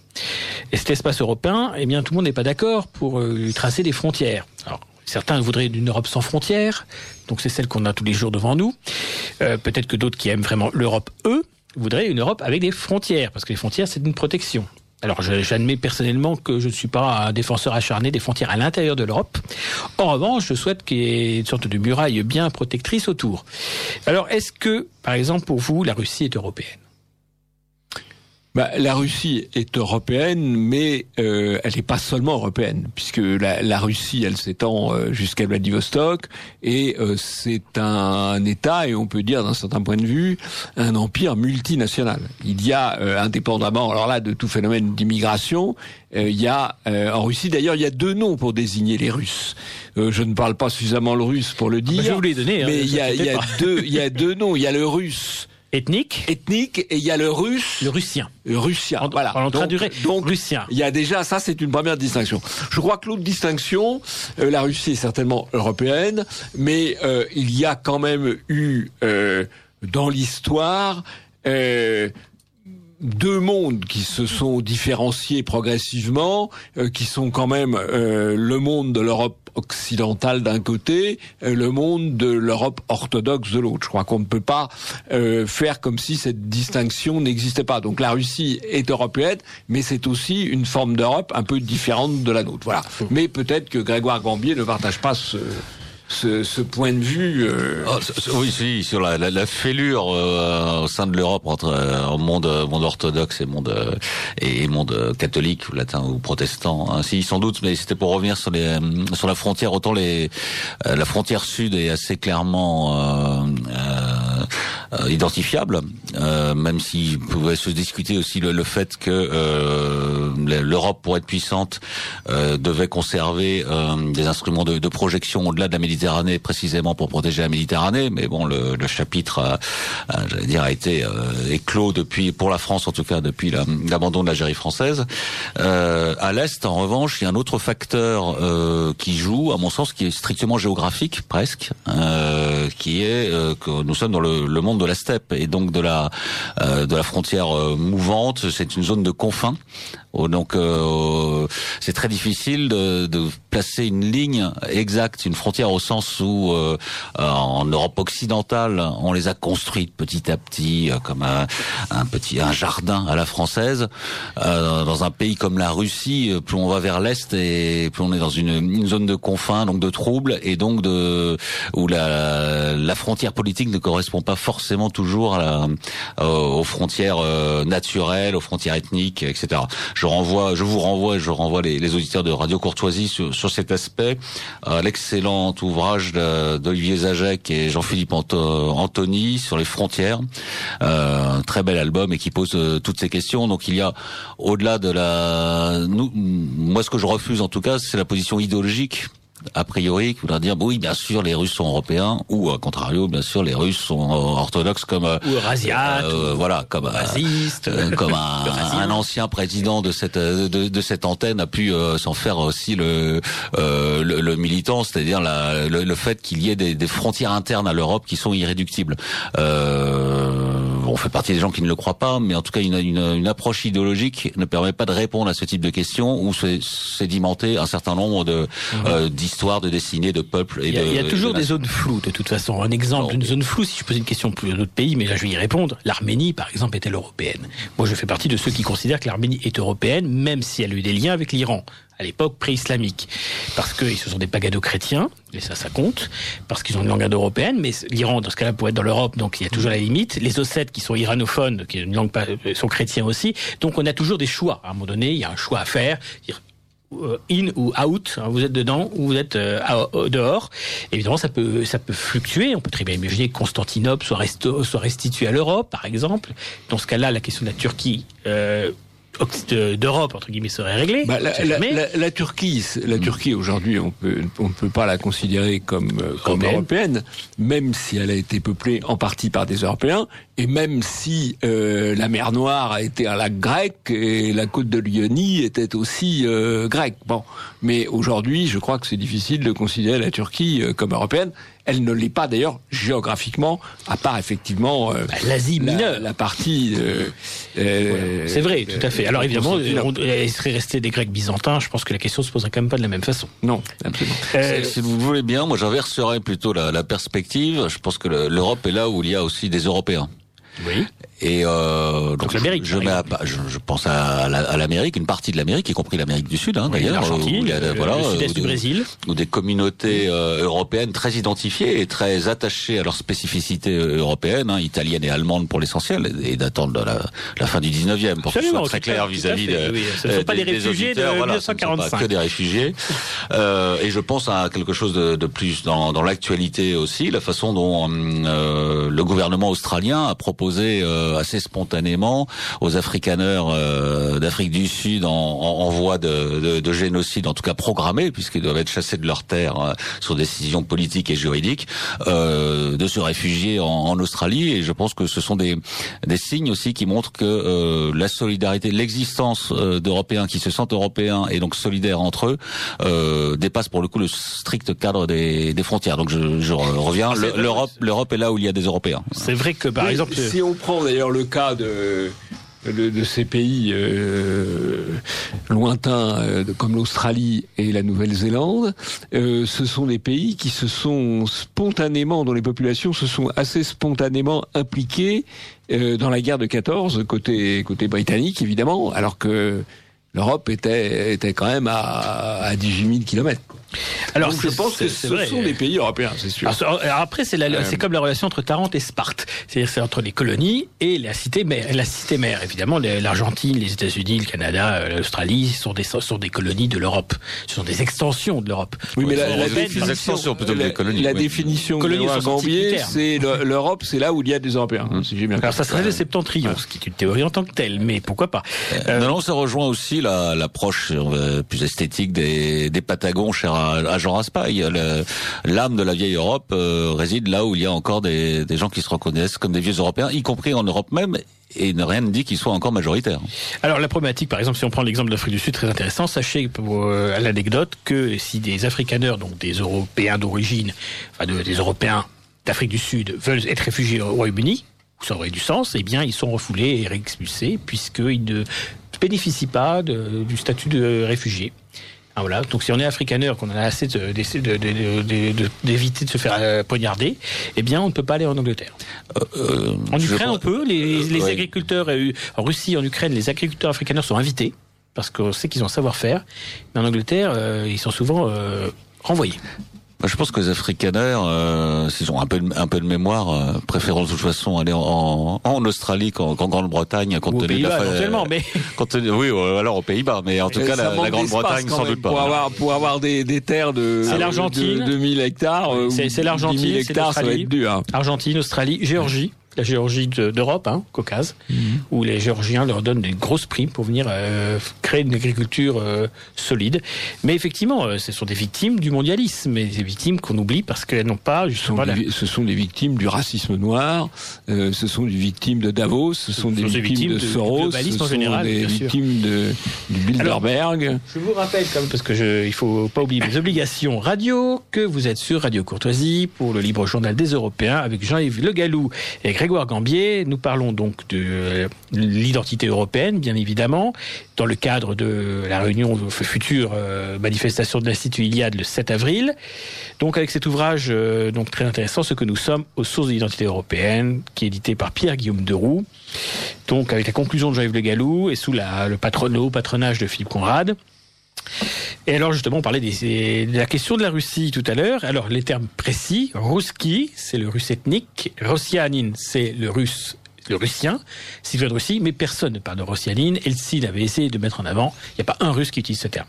Et cet espace européen, eh bien, tout le monde n'est pas d'accord pour euh, lui tracer des frontières. Alors, certains voudraient d'une Europe sans frontières, donc c'est celle qu'on a tous les jours devant nous. Euh, Peut-être que d'autres qui aiment vraiment l'Europe, eux, voudraient une Europe avec des frontières, parce que les frontières, c'est une protection. Alors j'admets personnellement que je ne suis pas un défenseur acharné des frontières à l'intérieur de l'Europe. En revanche, je souhaite qu'il y ait une sorte de muraille bien protectrice autour. Alors est-ce que, par exemple, pour vous, la Russie est européenne? Bah, la Russie est européenne, mais euh, elle n'est pas seulement européenne, puisque la, la Russie, elle s'étend euh, jusqu'à Vladivostok, et euh, c'est un, État, et on peut dire d'un certain point de vue, un empire multinational. Il y a, euh, indépendamment, alors là, de tout phénomène d'immigration, euh, il y a en Russie, d'ailleurs, il y a deux noms pour désigner les Russes. je ne parle pas suffisamment le russe pour le dire, ah bah je vous donné, hein, mais il y a, y a deux, il y a deux noms. Il y a le russe ethnique. Ethnique et il y a le russe. Le russien. Le russien. voilà. On donc, donc russien. Il y a déjà ça, c'est une première distinction. Je crois que l'autre distinction, euh, la Russie est certainement européenne, mais euh, il y a quand même eu euh, dans l'histoire euh, deux mondes qui se sont différenciés progressivement, euh, qui sont quand même euh, le monde de l'Europe occidentale d'un côté, et le monde de l'Europe orthodoxe de l'autre. Je crois qu'on ne peut pas euh, faire comme si cette distinction n'existait pas. Donc la Russie est européenne, mais c'est aussi une forme d'Europe un peu différente de la nôtre. Voilà. Mais peut-être que Grégoire Gambier ne partage pas ce ce, ce point de vue. Euh... Oh, oui, si, sur la, la, la fêlure euh, au sein de l'Europe entre euh, monde, monde orthodoxe et monde euh, et monde catholique ou latin ou protestant. Hein, si, sans doute, mais c'était pour revenir sur les sur la frontière. Autant les la frontière sud est assez clairement identifiable, même s'il pouvait se discuter aussi le, le fait que l'Europe, pour être puissante, devait conserver des instruments de, de projection au-delà de la Méditerranée précisément pour protéger la Méditerranée, mais bon, le, le chapitre, euh, euh, j'allais dire, a été euh, éclos depuis, pour la France en tout cas, depuis l'abandon de l'Algérie française. Euh, à l'est, en revanche, il y a un autre facteur euh, qui joue, à mon sens, qui est strictement géographique, presque, euh, qui est que nous sommes dans le, le, monde de la steppe et donc de la de la frontière mouvante. C'est une zone de confins Oh, donc euh, c'est très difficile de, de, placer une ligne exacte, une frontière au sens où euh, en Europe occidentale on les a construites petit à petit euh, comme un, petit un jardin à la française. Euh, dans un pays comme la Russie, plus on va vers l'est et plus on est dans une, une, zone de confins, donc de troubles et donc de où la, la frontière politique ne correspond pas forcément toujours la, aux frontières naturelles, aux frontières ethniques, etc je renvoie, je vous renvoie, je renvoie les, auditeurs de Radio Courtoisie sur, cet aspect à l'excellent ouvrage d'Olivier Zajek et Jean-Philippe Anthony sur les frontières. Euh, très bel album et qui pose euh, toutes ces questions. Donc il y a au-delà de la, moi ce que je refuse en tout cas, c'est la position idéologique a priori, qui voudrait dire, oui, bien sûr, les Russes sont européens, ou à contrario, bien sûr, les Russes sont orthodoxes comme ou eurasiates, euh, voilà, comme racistes, euh, comme un, (laughs) un, ancien président de cette de, de cette antenne a pu euh, s'en faire aussi le euh, le, le, militant, c'est-à-dire le, le, fait qu'il y ait des, des, frontières internes à l'Europe qui sont irréductibles. Euh, on fait partie des gens qui ne le croient pas, mais en tout cas, une, une, une approche idéologique ne permet pas de répondre à ce type de questions où c'est sédimenter un certain nombre de euh, d'histoires, de destinées, de peuples. Et Il y a, de, il y a toujours de des zones floues, de toute façon. Un exemple d'une zone floue, si je pose une question pour un autre pays, mais là je vais y répondre. L'Arménie, par exemple, est-elle européenne? Moi, je fais partie de ceux qui considèrent que l'Arménie est européenne, même si elle a eu des liens avec l'Iran à l'époque pré-islamique, parce qu'ils se sont des pagado-chrétiens, et ça, ça compte, parce qu'ils ont une langue indo-européenne, mais l'Iran, dans ce cas-là, pourrait être dans l'Europe, donc il y a toujours la limite. Les Ossètes, qui sont iranophones, qui une langue euh, sont chrétiens aussi, donc on a toujours des choix. À un moment donné, il y a un choix à faire. Euh, in ou out, hein, vous êtes dedans ou vous êtes euh, dehors. Évidemment, ça peut ça peut fluctuer. On peut très bien imaginer que Constantinople soit, resto- soit restitué à l'Europe, par exemple. Dans ce cas-là, la question de la Turquie d'Europe entre guillemets serait réglée. Bah, la, la- la- la Turquie, la Turquie aujourd'hui, on peut on ne peut pas la considérer comme euh, comme Européenne. européenne, même si elle a été peuplée en partie par des Européens, et même si euh, la mer Noire a été un lac grec et la côte de l'Ionie était aussi euh, grecque. Bon, mais aujourd'hui, je crois que c'est difficile de considérer la Turquie euh, comme européenne. Elle ne l'est pas d'ailleurs géographiquement, à part effectivement euh, Bah, L'Asie la, mineure. la partie. euh, euh, C'est vrai, tout à fait. Alors évidemment, il serait resté des Grecs byzantins. Je pense que la question se poserait quand même pas de la même façon. Non, absolument. Euh, Si vous le voulez bien, moi j'inverserais plutôt la, la perspective. Je pense que le- l'Europe est là où il y a aussi des Européens. Oui. Et euh, donc, l'Amérique, je, je par mets à exemple. pa- je, je pense à, la- à l'Amérique, une partie de l'Amérique, y compris l'Amérique du Sud, hein, Oui, d'ailleurs, il y a, le, voilà, le où sud-est du Brésil. où des communautés euh, européennes très identifiées et très attachées à leur spécificité euh, européenne, hein, italienne et allemande pour l'essentiel, et datant de la, la fin du 19e, pour que ce Absolument, soit très clair vis-à-vis de, oui, ce ne sont euh, pas des- réfugiés de voilà, ce ne sont 1945. pas que des réfugiés. (laughs) Euh, et je pense à quelque chose de, de plus dans, dans l'actualité aussi, la façon dont le gouvernement australien a proposé euh, assez spontanément aux africaneurs euh, d'Afrique du Sud en, en, en voie de, de, de génocide, en tout cas programmé, puisqu'ils doivent être chassés de leur terre euh, sur décision politique et juridique, euh, de se réfugier en, en Australie. Et je pense que ce sont des, des signes aussi qui montrent que euh, la solidarité, l'existence euh, d'Européens qui se sentent européens et donc solidaires entre eux euh, dépasse pour le coup le strict cadre des, des frontières. Donc je, je reviens, Ah, l'Europe, l'Europe est là où il y a des Européens. C'est vrai que par Oui, exemple, si on prend d'ailleurs le cas de ces pays euh, lointains euh, comme l'Australie et la Nouvelle-Zélande, euh, ce sont des pays qui se sont spontanément, dont les populations se sont assez spontanément impliquées dans la guerre de 14 côté côté britannique évidemment, alors que l'Europe était était quand même à, à 18 000 kilomètres. Alors Donc je pense que ce vrai. sont des pays européens, c'est sûr. Alors, c'est- alors après, c'est Euh, c'est comme la relation entre Tarente et Sparte. C'est-à-dire, c'est entre les colonies et la cité mère. La cité mère, évidemment, l'Argentine, les États-Unis, le Canada, euh, l'Australie sont des sont des colonies de l'Europe. Ce sont des extensions de l'Europe. Oui, mais la, définition, extensions plutôt que la, des colonies, la oui. définition de Gambier, c'est le- (laughs) l'Europe, c'est là où il y a des Européens. si bien Alors ça serait le septentrion, ce qui est une théorie en tant que telle, mais pourquoi pas Euh, non, non, ça rejoint aussi la- l'approche plus esthétique des, des Patagons chers à, à Jean Raspail. L'âme de la vieille Europe euh, réside là où il y a encore des, gens qui se reconnaissent comme des vieux Européens, y compris en Europe même, et ne rien ne dit qu'ils soient encore majoritaires. Alors la problématique, par exemple, si on prend l'exemple de l'Afrique du Sud, très intéressant, sachez euh, à l'anecdote que si des Afrikaners, donc des Européens d'origine, enfin de- des Européens d'Afrique du Sud, veulent être réfugiés au Royaume-Uni, ça aurait du sens, eh bien ils sont refoulés et réexpulsés puisqu'ils ne bénéficient pas du statut de réfugié. Ah, voilà. Donc si on est africaneur, qu'on en a assez de- de- de- d'éviter de, se faire euh, poignarder, eh bien on ne peut pas aller en Angleterre. Euh, En je Ukraine, pense- on peut. Les, les ouais. agriculteurs, euh, en Russie, en Ukraine, les agriculteurs africaneurs sont invités parce qu'on sait qu'ils ont un savoir-faire. Mais en Angleterre, euh, ils sont souvent euh, renvoyés. Moi, Je pense que les Afrikaners, euh, s'ils ont un peu, de, un peu de mémoire, euh, préféreront de toute façon aller en, en Australie qu'en qu'en Grande-Bretagne, compte tenu de la Pays-Bas, fa- éventuellement, mais (laughs) compte tenu- oui, ou alors aux Pays-Bas, mais en tout Et cas la, Grande-Bretagne sans même doute pas. Pour avoir, pour avoir des, des terres de, l'Argentine. de 2000 hectares. C'est- l'Argentine, 10 000 c'est hectares, ça va l'Australie. être dur. hein. Argentine, Australie, Géorgie. La Géorgie de- d'Europe, hein, Caucase, où les Géorgiens leur donnent des grosses primes pour venir euh, créer une agriculture euh, solide. Mais effectivement, euh, ce sont des victimes du mondialisme, et des victimes qu'on oublie parce qu'elles n'ont pas Ce sont, des, ce sont des victimes du racisme noir, ce sont des victimes de Davos, ce sont des sont des victimes, de de- Soros, ce en sont général, des victimes de, du Bilderberg. Je vous rappelle quand même, parce que je, il faut pas oublier mes obligations radio, que vous êtes sur Radio Courtoisie pour le libre journal des Européens avec Jean-Yves Le Gallou et Grégoire Gambier. Nous parlons donc de l'identité européenne, bien évidemment, dans le cadre de la réunion future euh, manifestation de l'Institut Iliade le 7 avril. Donc avec cet ouvrage euh, donc très intéressant, ce que nous sommes aux sources de l'identité européenne, qui est édité par Pierre-Guillaume Deroux, donc avec la conclusion de Jean-Yves Le Gallou et sous le haut patronage de Philippe Conrad. Et alors justement, on parlait de la question de la Russie tout à l'heure. Alors les termes précis, Ruski, c'est le russe ethnique, Rossianin, c'est le russe le russien, Sylvain de Russie, mais personne ne parle de Rossianine. Eltsine avait essayé de mettre en avant. Il n'y a pas un russe qui utilise ce terme.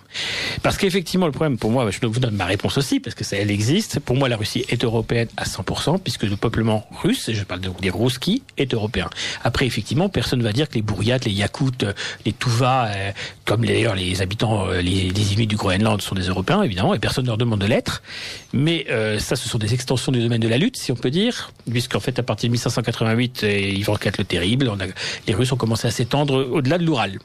Parce qu'effectivement, le problème, pour moi, je vous donne ma réponse aussi, parce que ça, elle existe. Pour moi, la Russie est européenne à 100%, puisque le peuplement russe, et je parle des Rousskis, est européen. Après, effectivement, personne ne va dire que les Bouriates, les Yakoutes, les Tuvas, euh, comme d'ailleurs les habitants, euh, les, les Inuits du Groenland sont des Européens, évidemment, et personne ne leur demande de l'être. Mais euh, ça, ce sont des extensions du domaine de la lutte, si on peut dire, puisqu'en fait, à partir de 1588, le terrible. les Russes ont commencé à s'étendre au-delà de l'Oural.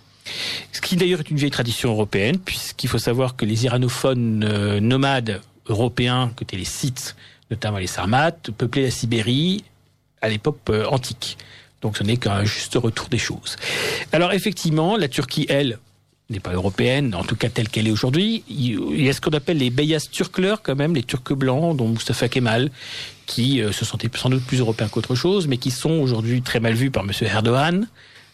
Ce qui d'ailleurs est une vieille tradition européenne, puisqu'il faut savoir que les iranophones euh, nomades européens, que étaient les Scythes, notamment les Sarmates, peuplaient la Sibérie à l'époque euh, antique. Donc ce n'est qu'un juste retour des choses. Alors effectivement, la Turquie, elle, n'est pas européenne, en tout cas telle qu'elle est aujourd'hui. Il y a ce qu'on appelle les Beyaz Turkler, quand même, les Turcs blancs, dont Mustafa Kemal, qui euh, se sentaient sans doute plus européens qu'autre chose, mais qui sont aujourd'hui très mal vus par M. Erdogan,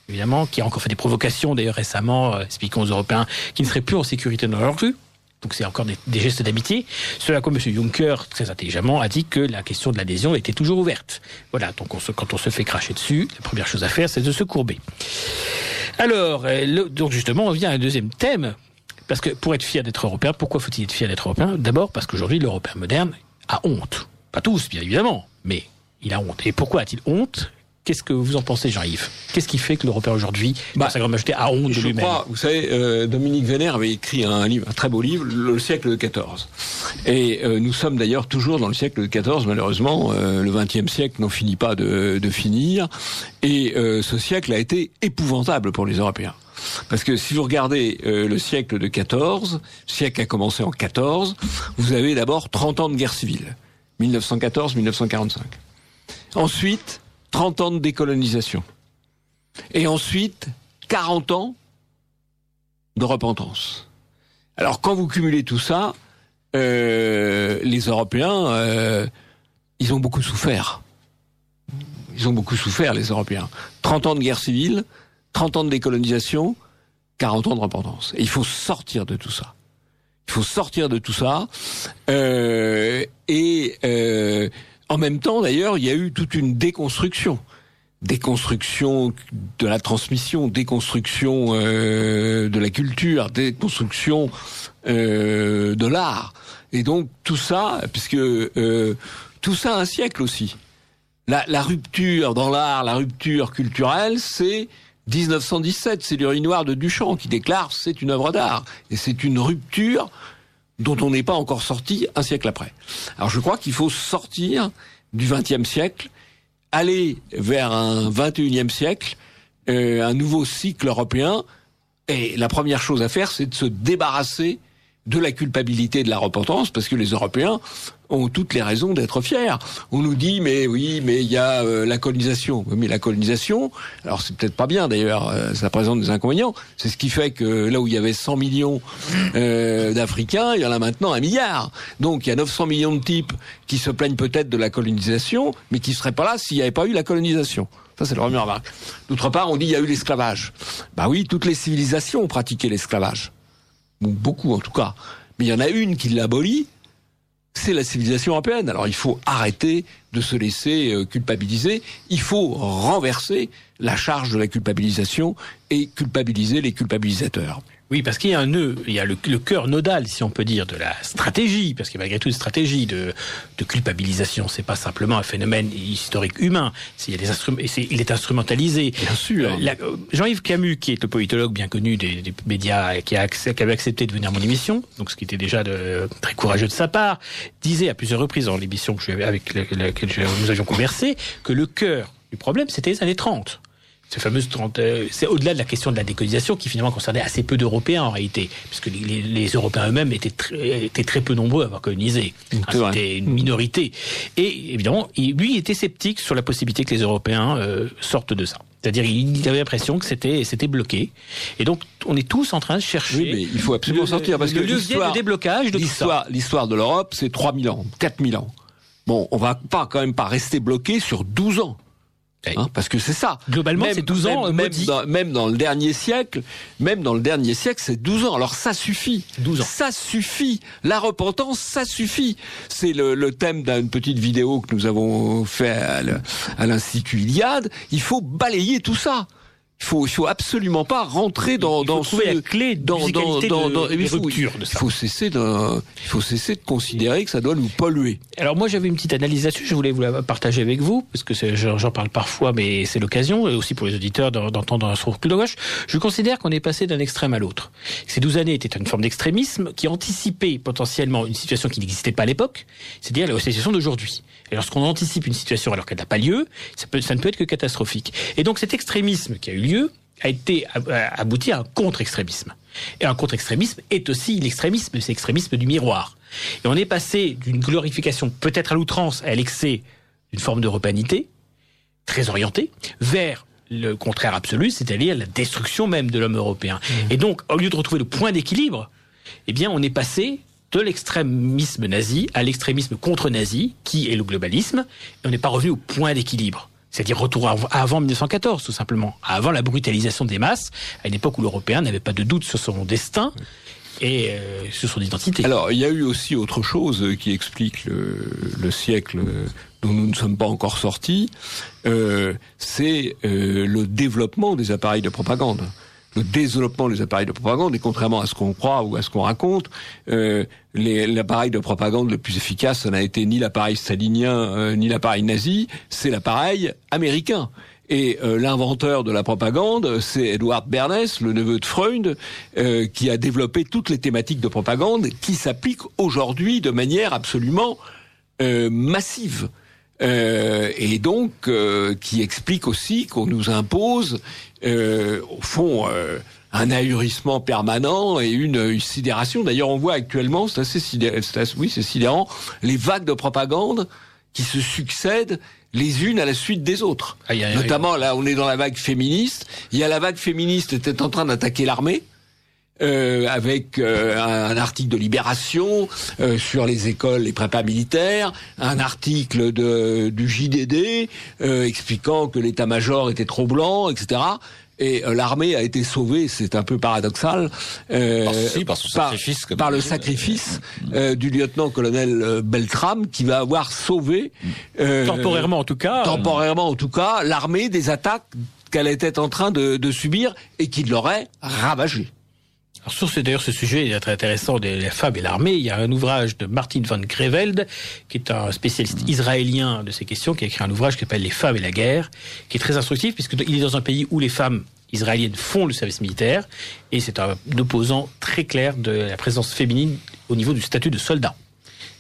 évidemment, qui a encore fait des provocations, d'ailleurs récemment, euh, expliquant aux Européens qu'ils ne seraient plus en sécurité dans leur rue. Donc c'est encore des, gestes d'amitié. Cela comme M. Juncker, très intelligemment, a dit que la question de l'adhésion était toujours ouverte. Voilà, donc quand on se fait cracher dessus, la première chose à faire, c'est de se courber. Alors, euh, donc justement, on vient à un deuxième thème. Parce que pour être fier d'être européen, pourquoi faut-il être fier d'être européen? D'abord parce qu'aujourd'hui, l'européen moderne a honte. Pas tous, bien évidemment, mais il a honte. Et pourquoi a-t-il honte? Qu'est-ce que vous en pensez, Jean-Yves? Qu'est-ce qui fait que l'Européen aujourd'hui, bah, sa grande majorité, a honte de lui-même? Vous savez, euh, Dominique Vénère avait écrit un livre, un très beau livre, Le siècle XIV. Et euh, nous sommes d'ailleurs toujours dans le siècle XIV, malheureusement. le XXe siècle n'en finit pas de, de finir. Et ce siècle a été épouvantable pour les Européens. Parce que si vous regardez euh, le siècle de 14, le siècle a commencé en 14, vous avez d'abord 30 ans de guerre civile, 1914-1945. Ensuite, 30 ans de décolonisation. Et ensuite, 40 ans de repentance. Alors quand vous cumulez tout ça, euh, les Européens, euh, ils ont beaucoup souffert. Ils ont beaucoup souffert, les Européens. 30 ans de guerre civile, 30 ans de décolonisation, 40 ans de repentance. Et il faut sortir de tout ça. Il faut sortir de tout ça. Euh, et en même temps, d'ailleurs, il y a eu toute une déconstruction. Déconstruction de la transmission, déconstruction euh, de la culture, déconstruction euh, de l'art. Et donc tout ça, puisque euh, tout ça a un siècle aussi. La, rupture dans l'art, la rupture culturelle, c'est 1917, c'est l'urinoir de Duchamp qui déclare c'est une œuvre d'art. Et c'est une rupture dont on n'est pas encore sorti un siècle après. Alors je crois qu'il faut sortir du XXe siècle, aller vers un XXIe siècle, euh, un nouveau cycle européen. Et la première chose à faire, c'est de se débarrasser de la culpabilité de la repentance, parce que les Européens ont toutes les raisons d'être fiers. On nous dit, mais oui, mais il y a euh, la colonisation. Mais la colonisation, alors c'est peut-être pas bien d'ailleurs, euh, ça présente des inconvénients. C'est ce qui fait que là où il y avait 100 millions euh, d'Africains, il y en a maintenant un milliard. Donc il y a 900 millions de types qui se plaignent peut-être de la colonisation, mais qui seraient pas là s'il n'y avait pas eu la colonisation. Ça, c'est la première remarque. D'autre part, on dit il y a eu l'esclavage. Bah oui, toutes les civilisations ont pratiqué l'esclavage beaucoup en tout cas, mais il y en a une qui l'abolit, c'est la civilisation européenne. Alors il faut arrêter de se laisser euh, culpabiliser, il faut renverser la charge de la culpabilisation et culpabiliser les culpabilisateurs. Oui, parce qu'il y a un nœud, il y a le, cœur nodal, si on peut dire, de la stratégie, parce qu'il y a malgré tout une stratégie de, de culpabilisation. C'est pas simplement un phénomène historique humain. Il, y a des instruments, il est instrumentalisé. Bien sûr. Euh, Jean-Yves Camus, qui est le politologue bien connu des, des médias, qui, a, qui avait accepté de venir à mon émission, donc ce qui était déjà de, très courageux de sa part, disait à plusieurs reprises dans l'émission avec laquelle nous avions conversé que le cœur du problème, c'était les années 30 ces fameuses 30, euh, c'est au-delà de la question de la décolonisation qui finalement concernait assez peu d'Européens en réalité, puisque les, les Européens eux-mêmes étaient très, étaient très peu nombreux à avoir colonisé. Hein, C'était une minorité. Et évidemment, lui était sceptique sur la possibilité que les Européens euh, sortent de ça. C'est-à-dire, il avait l'impression que c'était c'était bloqué. Et donc, on est tous en train de chercher. Oui, mais il faut absolument sortir parce le que levier de déblocage de l'histoire, l'histoire de l'Europe, c'est 3000 ans, 4000 ans. Bon, on va pas quand même pas rester bloqué sur 12 ans. Hein, parce que c'est ça. Globalement, c'est 12 ans. Même, même, dans, même, dans, le dernier siècle, même dans le dernier siècle, c'est 12 ans. Alors ça suffit. 12 ans. Ça suffit. La repentance, ça suffit. C'est le, le, thème d'une petite vidéo que nous avons fait à l'Institut Iliade. Il faut balayer tout ça il faut, il faut absolument pas rentrer dans, il faut dans trouver la clé dans, dans, dans, dans il faut, de ça. Il faut cesser de, il faut cesser de considérer que ça doit nous polluer. Alors moi j'avais une petite analyse là-dessus, je voulais vous la partager avec vous parce que j'en parle parfois, mais c'est l'occasion et aussi pour les auditeurs d'entendre un recul de gauche. Je considère qu'on est passé d'un extrême à l'autre. Ces 12 années étaient une forme d'extrémisme qui anticipait potentiellement une situation qui n'existait pas à l'époque, c'est-à-dire la situation d'aujourd'hui. Et lorsqu'on anticipe une situation alors qu'elle n'a pas lieu, ça, peut, ça ne peut être que catastrophique. Et donc cet extrémisme qui a eu lieu a été abouti à un contre-extrémisme. Et un contre-extrémisme est aussi l'extrémisme, c'est l'extrémisme du miroir. Et on est passé d'une glorification peut-être à l'outrance, à l'excès d'une forme d'europanité, très orientée, vers le contraire absolu, c'est-à-dire la destruction même de l'homme européen. Mmh. Et donc, au lieu de retrouver le point d'équilibre, eh bien, on est passé de l'extrémisme nazi à l'extrémisme contre-nazi, qui est le globalisme, et on n'est pas revenu au point d'équilibre. C'est-à-dire retour avant 1914, tout simplement, avant la brutalisation des masses, à une époque où l'Européen n'avait pas de doute sur son destin et euh, sur son identité. Alors, il y a eu aussi autre chose qui explique le, le siècle dont nous ne sommes pas encore sortis, euh, c'est euh, le développement des appareils de propagande le développement des appareils de propagande, et contrairement à ce qu'on croit ou à ce qu'on raconte, euh, l'appareil de propagande le plus efficace, ça n'a été ni l'appareil stalinien, euh, ni l'appareil nazi, c'est l'appareil américain. Et euh, l'inventeur de la propagande, c'est Edward Bernays, le neveu de Freud, euh, qui a développé toutes les thématiques de propagande qui s'appliquent aujourd'hui de manière absolument euh, massive. Euh, et donc euh, qui explique aussi qu'on nous impose, euh, au fond, euh, un ahurissement permanent et une, une sidération. D'ailleurs, on voit actuellement, c'est assez, sidérant, oui, c'est sidérant, les vagues de propagande qui se succèdent les unes à la suite des autres. Ah, a, Notamment, là, on est dans la vague féministe. Il y a la vague féministe qui était en train d'attaquer l'armée. Euh, avec euh, un, article de Libération euh, sur les écoles, les prépas militaires, un article de, du JDD euh, expliquant que l'état-major était trop blanc, etc. Et euh, l'armée a été sauvée, c'est un peu paradoxal, par, si, par, sacrifice, par, le sacrifice du lieutenant-colonel Beltram, qui va avoir sauvé temporairement en tout cas, temporairement en tout cas, l'armée des attaques qu'elle était en train de, de subir et qui l'aurait ravagée. Alors sur ce, d'ailleurs ce sujet est très intéressant des la femmes et l'armée, il y a un ouvrage de Martin van Greveld, qui est un spécialiste israélien de ces questions, qui a écrit un ouvrage qui s'appelle Les femmes et la guerre, qui est très instructif puisqu'il est dans un pays où les femmes israéliennes font le service militaire, et c'est un opposant très clair de la présence féminine au niveau du statut de soldat.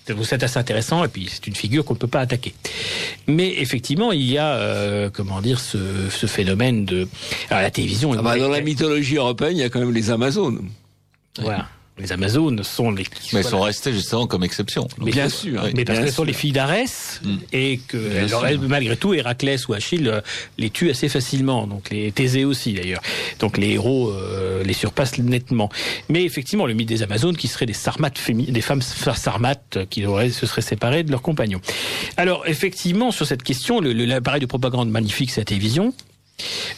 Donc c'est assez intéressant et puis c'est une figure qu'on ne peut pas attaquer. Mais effectivement, il y a euh, comment dire ce, ce, phénomène de Alors, la télévision. Ah bah, dans la mythologie européenne, il y a quand même les Amazones. Voilà les Amazones sont les. Mais elles sont restées justement comme exception. Mais bien sûr. Oui, mais parce qu'elles sont les filles d'Arès mm. et que alors, malgré tout, Héraclès ou Achille euh, les tuent assez facilement. Donc les Thésée aussi d'ailleurs. Donc les héros euh, les surpassent nettement. Mais effectivement, le mythe des Amazones qui seraient des sarmates des femmes sarmates qui auraient, se seraient séparées de leurs compagnons. Alors effectivement, sur cette question, l'appareil de propagande magnifique, c'est la télévision.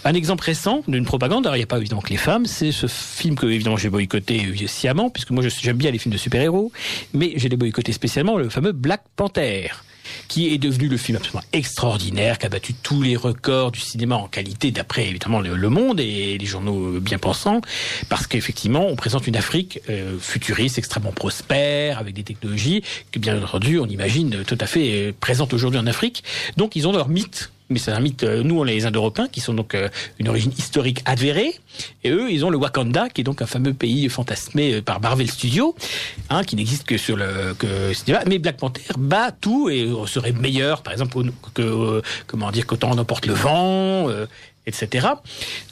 Un exemple récent d'une propagande, alors il n'y a pas évidemment que les femmes, c'est ce film que évidemment j'ai boycotté sciemment, puisque moi j'aime bien les films de super-héros, mais j'ai les boycotté spécialement le fameux Black Panther qui est devenu le film absolument extraordinaire, qui a battu tous les records du cinéma en qualité, d'après évidemment le, Monde et les journaux bien pensants, parce qu'effectivement, on présente une Afrique euh, futuriste, extrêmement prospère, avec des technologies que, bien entendu, on imagine tout à fait euh, présentes aujourd'hui en Afrique. Donc, ils ont leur mythe mais c'est un mythe, euh, nous on est les Indo-Européens, qui sont donc euh, une origine historique avérée, et eux ils ont le Wakanda, qui est donc un fameux pays fantasmé euh, par Marvel Studios, hein, qui n'existe que sur le que cinéma, mais Black Panther bat tout et serait meilleur, par exemple, que, comment dire, qu'autant on emporte le vent, etc.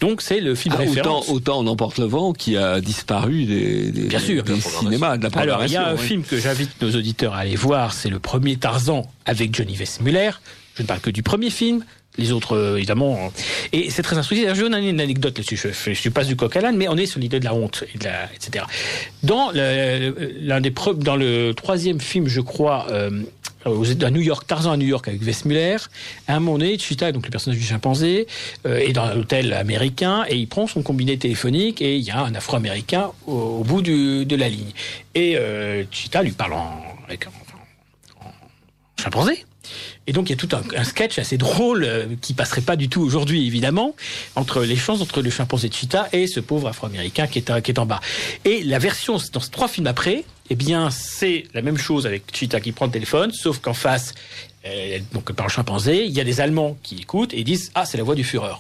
Donc c'est le film Ah, référence. autant, autant on emporte le vent qui a disparu des, des, Bien sûr. des cinémas, de la Alors, il y a un oui. film que j'invite nos auditeurs à aller voir, c'est le premier Tarzan avec Johnny Weissmuller. Je ne parle que du premier film. Les autres, euh, évidemment. euh, Et c'est très instructif. D'ailleurs, Je une anecdote là-dessus. Je, je passe du coq à l'âne, mais on est sur l'idée de la honte, et de la, etc. Dans l'un des dans le troisième film, je crois, euh, à New York, Tarzan à New York avec Weissmuller, à un moment donné, Cheetah, donc le personnage du chimpanzé, euh, est dans un hôtel américain et il prend son combiné téléphonique et il y a un Afro-américain au, au bout du, de la ligne. Et euh, Cheetah lui parle en, avec, en- en chimpanzé. Et donc il y a tout un, sketch assez drôle euh, qui passerait pas du tout aujourd'hui évidemment entre l'échange entre le chimpanzé de Cheetah et ce pauvre Afro-américain qui est, à- qui est en bas. Et la version dans ces trois films après, eh bien c'est la même chose avec Cheetah qui prend le téléphone, sauf qu'en face, euh, donc par le chimpanzé, il y a des Allemands qui écoutent et disent ah c'est la voix du Führer.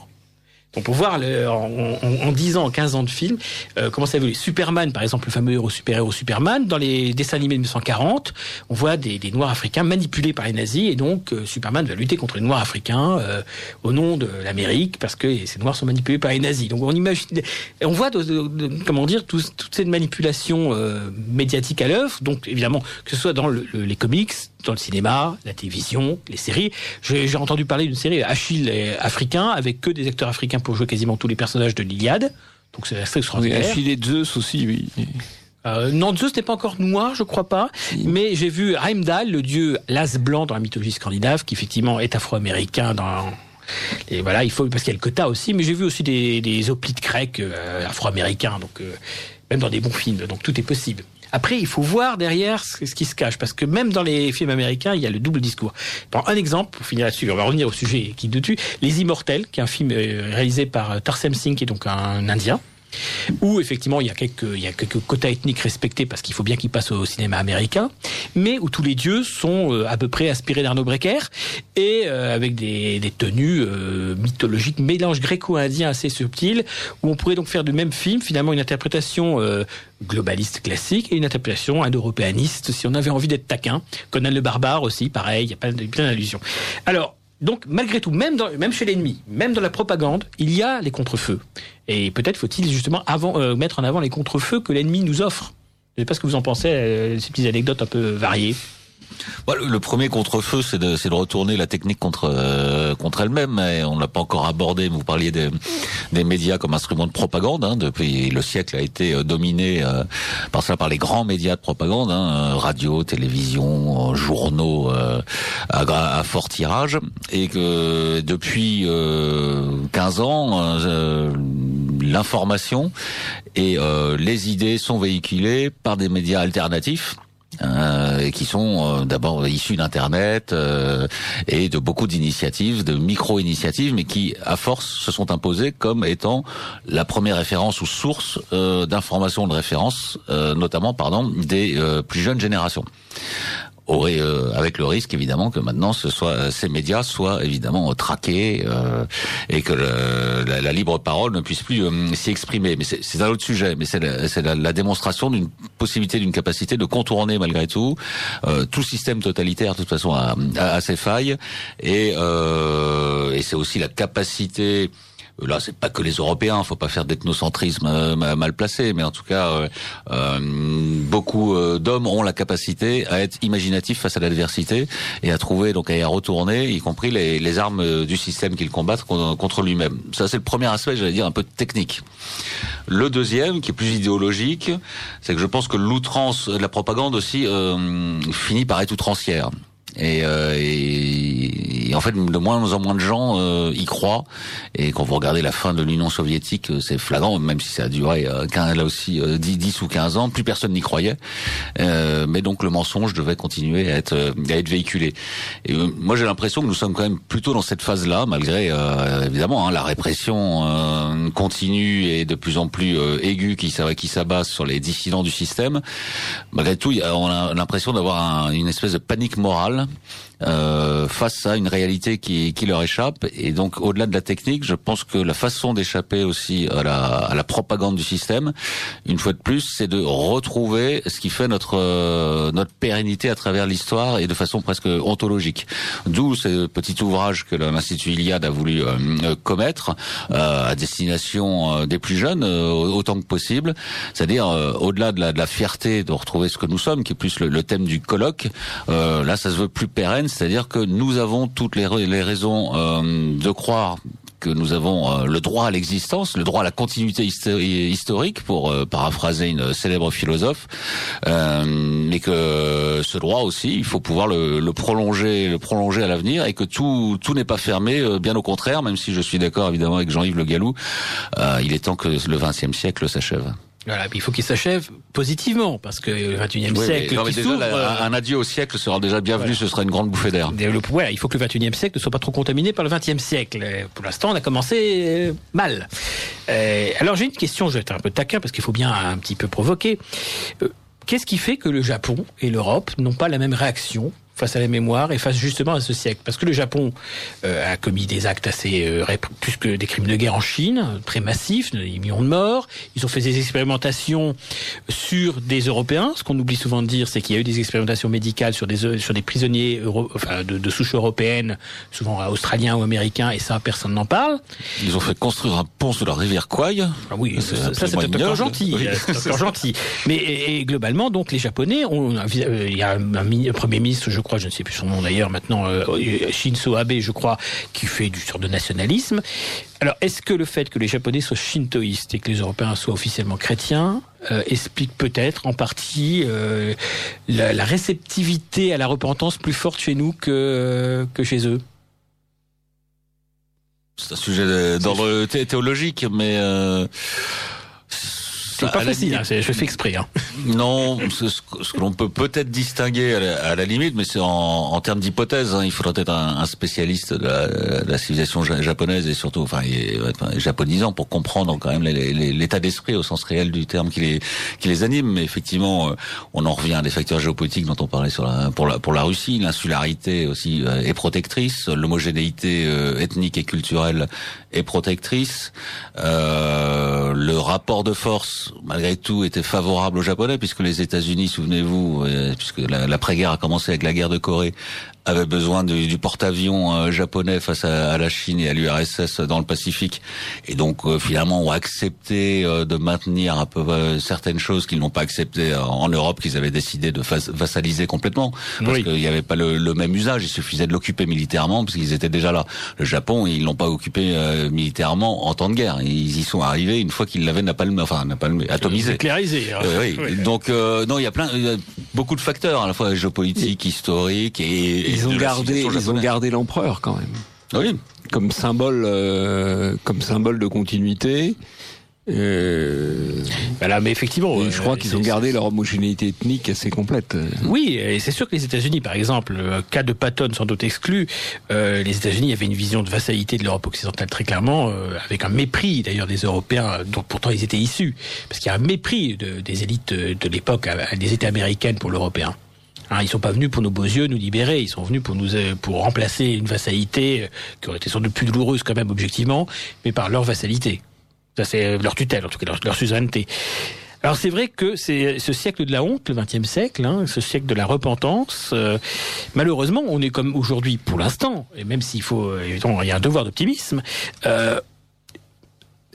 Donc pour voir le, en, en, en 10 ans, en 15 ans de film, euh, comment ça évolue? Superman, par exemple, le fameux héros super-héros Superman, dans les dessins animés de 1940, on voit des, Noirs africains manipulés par les nazis, et donc euh, Superman va lutter contre les Noirs africains euh, au nom de l'Amérique, parce que ces Noirs sont manipulés par les nazis. Donc on imagine, on voit, de, de- de- comment dire, tous- toute cette manipulation euh, médiatique à l'œuvre. Donc évidemment, que ce soit dans le- les comics, dans le cinéma, la télévision, les séries. J'ai entendu parler d'une série Achille africain avec que des acteurs africains pour jouer quasiment tous les personnages de l'Iliade. Donc c'est assez extraordinaire. Achille de Zeus aussi, oui. Euh, non, Zeus n'était pas encore noir, je crois pas. Mais j'ai vu Heimdall, le dieu l'as blanc dans la mythologie scandinave, qui effectivement est afro-américain dans. Et voilà, il faut parce qu'il y a le quota aussi. Mais j'ai vu aussi des, des hoplites grecs euh, afro-américains, donc euh, même dans des bons films. Donc tout est possible. Après, il faut voir derrière ce, ce qui se cache, parce que même dans les films américains, il y a le double discours. Prends un exemple pour finir là-dessus. On va revenir au sujet qui est dessus. Les Immortels, qui est un film euh, réalisé par euh, Tarsem Singh, qui est donc un Indien où effectivement il y a quelques il y a quelques quotas ethniques respectés parce qu'il faut bien qu'ils passent au cinéma américain, mais où tous les dieux sont euh, à peu près inspirés d'Arnaud Brecker et euh, avec des, des tenues euh, mythologiques, mélange gréco-indien assez subtil, où on pourrait donc faire du même film finalement une interprétation globaliste classique et une interprétation indo-européaniste si on avait envie d'être taquin. Conan le barbare aussi, pareil, il y a plein d'allusions. Alors donc, malgré tout, même, chez l'ennemi, même dans la propagande, il y a les contre-feux. Et peut-être faut-il justement euh, mettre en avant les contre-feux que l'ennemi nous offre. Je ne sais pas ce que vous en pensez, euh, ces petites anecdotes un peu variées. Bon, le, premier contre-feu, c'est de, de retourner la technique contre euh, contre elle-même. Et on l'a pas encore abordé. mais Vous parliez des, des médias comme instrument de propagande. Hein, depuis le siècle a été euh, dominé euh, par ça, par les grands médias de propagande, hein, euh, radio, télévision, euh, journaux euh, à, à fort tirage, et que depuis euh, 15 ans, l'information et les idées sont véhiculées par des médias alternatifs euh, qui sont euh, d'abord issus d'Internet euh, et de beaucoup d'initiatives, de micro-initiatives, mais qui, à force, se sont imposées comme étant la première référence ou source euh, d'informations de référence, euh, notamment, pardon, des euh, plus jeunes générations. Aurait, euh, avec le risque évidemment que maintenant ce soit euh, ces médias soient évidemment traqués euh, et que le- la, libre parole ne puisse plus euh, s'y exprimer. Mais c'est un autre sujet. Mais c'est la, la, la démonstration d'une possibilité, d'une capacité de contourner malgré tout euh, tout système totalitaire de toute façon à, ses failles et, et c'est aussi la capacité Là, c'est pas que les Européens, faut pas faire d'ethnocentrisme euh, ma- mal placé, mais en tout cas, euh, euh, beaucoup euh, d'hommes ont la capacité à être imaginatifs face à l'adversité et à trouver, donc à y retourner, y compris les, armes euh, du système qu'ils combattent con- contre lui-même. Ça, c'est le premier aspect, j'allais dire, un peu technique. Le deuxième, qui est plus idéologique, c'est que je pense que l'outrance de la propagande aussi euh, finit par être outrancière. Et, euh, et, en fait, de moins en moins de gens euh, y croient. Et quand vous regardez la fin de l'Union soviétique, euh, c'est flagrant, même si ça a duré euh, 15, là aussi euh, 10, 10 ou 15 ans, plus personne n'y croyait. Euh, mais donc le mensonge devait continuer à être, à être véhiculé. Et moi, j'ai l'impression que nous sommes quand même plutôt dans cette phase-là, malgré évidemment hein, la répression continue et de plus en plus aiguë qui, s'a- qui s'abat sur les dissidents du système. Malgré tout, on a l'impression d'avoir un- une espèce de panique morale Ne? Euh, face à une réalité qui, qui leur échappe. Et donc, au-delà de la technique, je pense que la façon d'échapper aussi à la, à la propagande du système, une fois de plus, c'est de retrouver ce qui fait notre euh, notre pérennité à travers l'histoire et de façon presque ontologique. D'où ce petit ouvrage que l'Institut Iliade a voulu euh, commettre à destination des plus jeunes autant que possible, c'est-à-dire au-delà de la, fierté de retrouver ce que nous sommes, qui est plus le thème du colloque. là, ça se veut plus pérenne, c'est-à-dire que nous avons toutes les, raisons de croire que nous avons euh, le droit à l'existence, le droit à la continuité historique, pour euh, paraphraser une célèbre philosophe, euh, mais que ce droit aussi, il faut pouvoir le, prolonger, le prolonger à l'avenir, et que tout n'est pas fermé, euh, bien au contraire, même si je suis d'accord évidemment avec Jean-Yves Le Gallou, il est temps que le XXe siècle s'achève. Voilà, il faut qu'il s'achève positivement, parce que le 21e siècle qui s'ouvre... Euh, un adieu au siècle sera déjà bienvenu, ce sera une grande bouffée d'air. Voilà, il faut que le 21e siècle ne soit pas trop contaminé par le 20e siècle. Pour l'instant, on a commencé euh, mal. Euh, alors j'ai une question, je vais être un peu taquin, parce qu'il faut bien un petit peu provoquer. Qu'est-ce qui fait que le Japon et l'Europe n'ont pas la même réaction face à la mémoire et face justement à ce siècle. Parce que le Japon euh, a commis des actes assez euh, plus que des crimes de guerre en Chine, très massifs, des millions de morts. Ils ont fait des expérimentations sur des Européens. Ce qu'on oublie souvent de dire, c'est qu'il y a eu des expérimentations médicales sur des sur des prisonniers euro, enfin, de, de souche européenne, souvent australiens ou américains, et ça personne n'en parle. Ils ont fait construire un pont sur la rivière Kwai. Ah oui, ça, c'est encore gentil, encore (laughs) gentil. Mais et, globalement, donc les Japonais euh, il y a un, un premier ministre, je crois, je ne sais plus son nom d'ailleurs maintenant, euh, Shinzo Abe, je crois, qui fait du sort de nationalisme. Alors, est-ce que le fait que les Japonais soient shintoïstes et que les Européens soient officiellement chrétiens euh, explique peut-être en partie euh, la, réceptivité à la repentance plus forte chez nous que, que chez eux? C'est un sujet d'ordre théologique, mais c'est pas facile, hein, je fais exprès. Hein. (laughs) Non, ce, que l'on peut peut-être distinguer à la, limite, mais c'est en, en, termes d'hypothèse. Hein, il faudrait être un, un spécialiste de la, de la, civilisation japonaise et surtout, enfin, japonisant pour comprendre quand même l'état d'esprit au sens réel du terme qui les, qui les anime. Mais effectivement, euh, on en revient à des facteurs géopolitiques dont on parlait sur la, pour la pour la Russie. L'insularité aussi euh, est protectrice, l'homogénéité euh, ethnique et culturelle est protectrice. Euh, le rapport de force, malgré tout, était favorable aux Japonais, puisque les États-Unis, souvenez-vous, euh, puisque l'après-guerre a commencé avec la guerre de Corée, avait besoin du, du porte-avions euh, japonais face à, la Chine et à l'URSS dans le Pacifique, et donc euh, finalement ont accepté euh, de maintenir un peu certaines choses qu'ils n'ont pas acceptées en Europe, qu'ils avaient décidé de vassaliser complètement, parce qu'il n'y avait pas le, le, même usage. Il suffisait de l'occuper militairement, parce qu'ils étaient déjà là. Le Japon, ils l'ont pas occupé militairement en temps de guerre. Ils y sont arrivés une fois qu'ils l'avaient napalmé, enfin napalmé, atomisé. Éclairisé. Hein. (laughs) oui. Donc non, il y a plein, y a beaucoup de facteurs à la fois géopolitiques, historiques et ils ont gardé, ils ont gardé l'empereur quand même. Oui. Comme symbole, euh, comme symbole de continuité. Euh... Voilà, mais effectivement, je crois euh, qu'ils ont gardé leur homogénéité ethnique assez complète. Oui, et c'est sûr que les États-Unis, par exemple, cas de Patton sans doute exclu, euh, les États-Unis avaient une vision de vassalité de l'Europe occidentale très clairement, euh, avec un mépris d'ailleurs des Européens, dont pourtant ils étaient issus, parce qu'il y a un mépris de, des élites de l'époque, des États américaines pour l'Européen. Ils sont pas venus pour nos beaux yeux nous libérer, ils sont venus pour nous euh, pour remplacer une vassalité euh, qui aurait été sans doute plus douloureuse quand même objectivement, mais par leur vassalité. Ça c'est leur tutelle, en tout cas leur, suzeraineté. Alors c'est vrai que c'est ce siècle de la honte, le XXe siècle, hein, ce siècle de la repentance. Euh, malheureusement, on est comme aujourd'hui pour l'instant, et même s'il faut, il y a un devoir d'optimisme. Euh,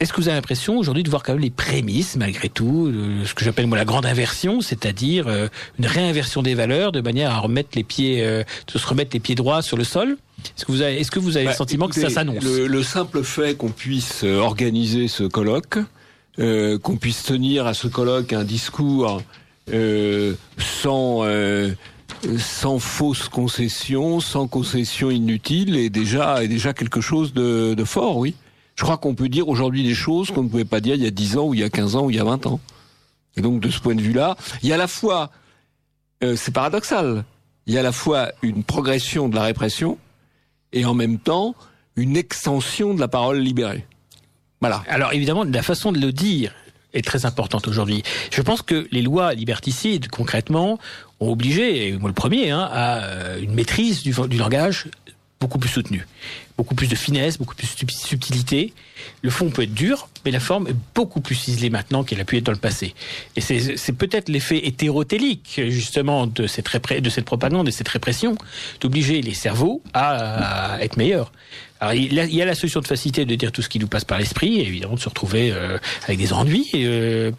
est-ce que vous avez l'impression aujourd'hui de voir quand même les prémices, malgré tout, ce que j'appelle moi la grande inversion, c'est-à-dire euh, une réinversion des valeurs de manière à remettre les pieds, euh, de se remettre les pieds droits sur le sol? Est-ce que vous avez, est-ce que vous avez le bah, sentiment que ça s'annonce? le, simple fait qu'on puisse euh, organiser ce colloque, qu'on puisse tenir à ce colloque un discours sans sans fausse concession, sans concession inutile, est déjà est déjà quelque chose de, de fort, oui. Je crois qu'on peut dire aujourd'hui des choses qu'on ne pouvait pas dire il y a 10 ans ou il y a 15 ans ou il y a 20 ans. Et donc de ce point de vue-là, il y a à la fois, euh, c'est paradoxal, il y a à la fois une progression de la répression et en même temps une extension de la parole libérée. Voilà. Alors évidemment, la façon de le dire est très importante aujourd'hui. Je pense que les lois liberticides, concrètement, ont obligé, moi le premier, hein, à euh, une maîtrise du langage beaucoup plus soutenue beaucoup plus de finesse, beaucoup plus de subtilité. Le fond peut être dur, mais la forme est beaucoup plus ciselée maintenant qu'elle a pu être dans le passé. Et c'est peut-être l'effet hétérotélique, justement, de cette, de cette propagande, de cette répression, d'obliger les cerveaux à être meilleurs. Alors, il y a la solution de facilité de dire tout ce qui nous passe par l'esprit, et évidemment de se retrouver euh, avec des ennuis. Et, euh,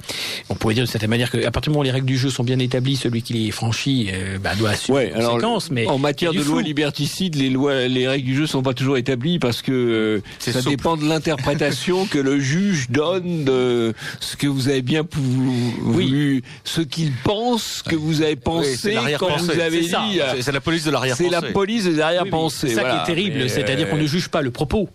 on pourrait dire de certaine manière qu'à partir du moment où les règles du jeu sont bien établies, celui qui les franchit euh, bah, doit assumer ouais, les conséquences. Mais en matière de loi liberticide, les lois, les règles du jeu sont pas toujours établies parce que ça dépend de l'interprétation que le juge donne de ce que vous avez bien voulu, oui. ce qu'il pense que vous avez pensé quand vous avez dit. C'est la police de l'arrière-pensée. C'est la police de l'arrière-pensée. c'est ça qui est terrible, c'est-à-dire qu'on ne juge pas le propos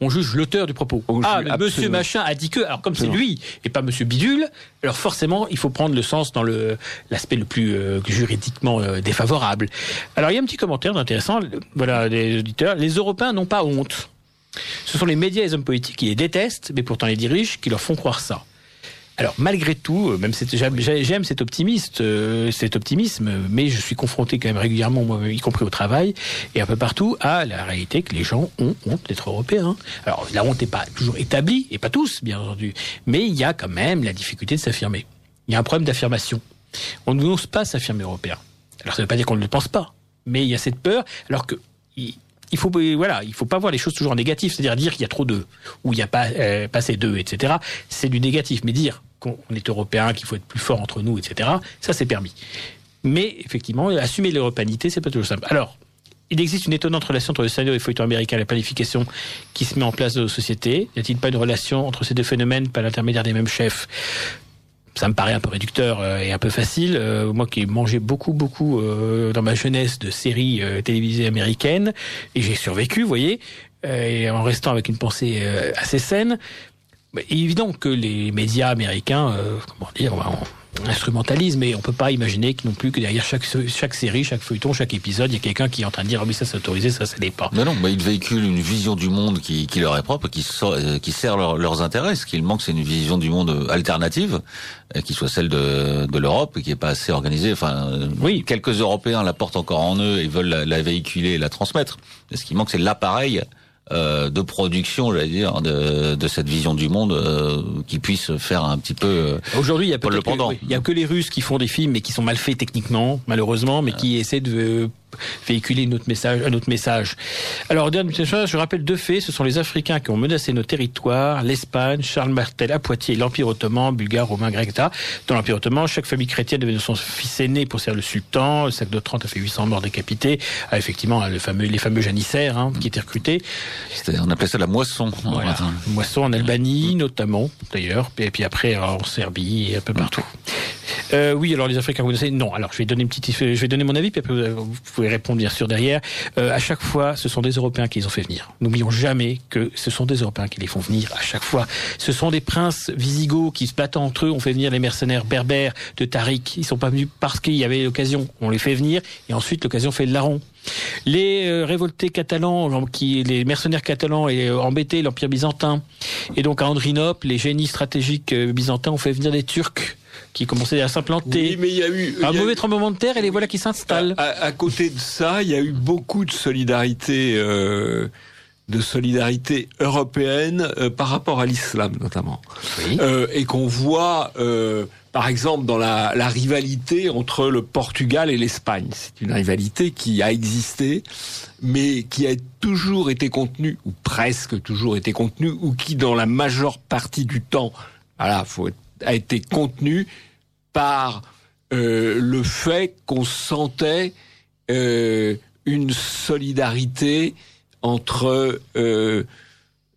on juge l'auteur du propos. ah, monsieur machin a dit que. Alors comme c'est lui et pas monsieur bidule, alors forcément il faut prendre le sens dans le l'aspect le plus euh, juridiquement euh, défavorable. Alors il y a un petit commentaire intéressant. Voilà, les auditeurs. Les Européens n'ont pas honte. Ce sont les médias et les hommes politiques qui les détestent, mais pourtant les dirigent, qui leur font croire ça. Alors malgré tout, euh, même j'aime cet optimiste, euh, cet optimisme, mais je suis confronté quand même régulièrement, moi, y compris au travail et un peu partout, à la réalité que les gens ont honte d'être européens. Alors la honte n'est pas toujours établie, et pas tous, bien entendu, mais il y a quand même la difficulté de s'affirmer. Il y a un problème d'affirmation. On n'ose pas s'affirmer européen. Alors ça ne veut pas dire qu'on ne le pense pas, mais il y a cette peur, alors que il faut voilà, il faut pas voir les choses toujours en négatif, c'est-à-dire dire, qu'il y a trop d'eux ou il y a pas euh, pas assez d'eux, etc. C'est du négatif, mais dire qu'on est européen, qu'il faut être plus fort entre nous, etc. Ça c'est permis. Mais effectivement, assumer l'européanité, c'est pas toujours simple. Alors, il existe une étonnante relation entre le scénario et le feuilleton américain et la planification qui se met en place dans nos sociétés. Y a-t-il pas une relation entre ces deux phénomènes par l'intermédiaire des mêmes chefs? Ça me paraît un peu réducteur euh, et un peu facile. Euh, moi qui ai mangé beaucoup, beaucoup euh, dans ma jeunesse de séries télévisées américaines, et j'ai survécu, vous voyez, et en restant avec une pensée assez saine, évident que les médias américains, comment dire, instrumentalisme et on peut pas imaginer non plus que derrière chaque chaque série, chaque feuilleton, chaque épisode, il y a quelqu'un qui est en train de dire ah oui ça c'est autorisé, ça ça n'est pas. Mais non, bah, ils véhiculent une vision du monde qui, qui leur est propre, qui euh, qui sert leurs intérêts. Ce qu'il manque, c'est une vision du monde alternative, euh, qui soit celle de, de l'Europe, qui est pas assez organisée. Enfin, euh, oui, quelques Européens la portent encore en eux et veulent la, la véhiculer et la transmettre. Mais ce qui manque, c'est l'appareil euh, de production, j'allais dire, de, de, cette vision du monde euh, qui puisse faire un petit peu. Euh, Aujourd'hui, il y a peut-être il y a que les Russes qui font des films, mais qui sont mal faits techniquement, malheureusement, mais qui essaient de véhiculer notre message, un autre message. Alors, dernière chose, je rappelle deux faits. Ce sont les Africains qui ont menacé nos territoires, l'Espagne, Charles Martel à Poitiers, l'Empire ottoman, bulgare, romain, grec, etc. Dans l'Empire ottoman, chaque famille chrétienne devait son fils aîné pour servir le sultan. Le sac de 30 a fait 800 morts décapités. Ah, effectivement, le fameux, les fameux janissaires hein, qui étaient recrutés. On appelait ça la moisson. Voilà. Moisson en Albanie, notamment, d'ailleurs. Et puis après, en Serbie et un peu partout. Euh, oui, alors les Africains, vous savez, non. Alors je vais donner une petite, je vais donner mon avis, puis après vous répondre bien sûr derrière. Euh, à chaque fois, ce sont des Européens qui les ont fait venir. N'oublions jamais que ce sont des Européens qui les font venir à chaque fois. Ce sont des princes visigoths qui se battent entre eux. On fait venir les mercenaires berbères de Tariq. Ils sont pas venus parce qu'il y avait l'occasion. On les fait venir et ensuite l'occasion fait le larron. Les euh, révoltés catalans, les mercenaires catalans et euh, embêtés l'Empire byzantin. Et donc à Andrinople, les génies stratégiques byzantins ont fait venir des Turcs qui commençaient à s'implanter. Oui, mais il y a eu un mauvais tremblement de terre et les voilà qui s'installent. À, côté de ça, il y a eu beaucoup de solidarité. Euh, de solidarité européenne euh, par rapport à l'islam notamment, oui. euh, et qu'on voit euh, par exemple dans la, la, rivalité entre le Portugal et l'Espagne. C'est une rivalité qui a existé, mais qui a toujours été contenue ou presque toujours été contenue, ou qui dans la majeure partie du temps, voilà, faut a été contenue par euh, le fait qu'on sentait euh, une solidarité entre euh,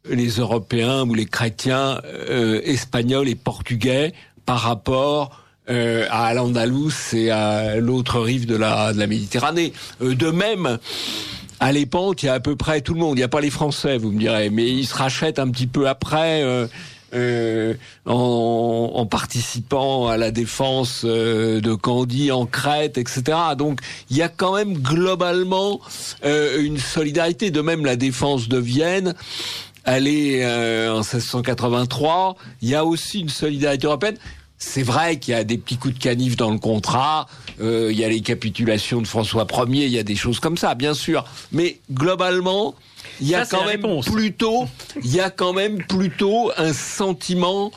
les Européens ou les chrétiens euh, espagnols et portugais par rapport euh, à l'Andalous et à l'autre rive de la, de la Méditerranée. Euh, de même, à l'époque, il y a à peu près tout le monde. Il n'y a pas les Français, vous me direz, mais ils se rachètent un petit peu après. Euh, euh, en, en, participant à la défense euh, de Candie en Crète, etc. Donc il y a quand même globalement euh, une solidarité. De même la défense de Vienne elle est en 1683. Il y a aussi une solidarité européenne. C'est vrai qu'il y a des petits coups de canif dans le contrat, il y a les capitulations de François Ier, il y a des choses comme ça, bien sûr. Mais globalement, il y a quand même plutôt, il y a quand même plutôt un sentiment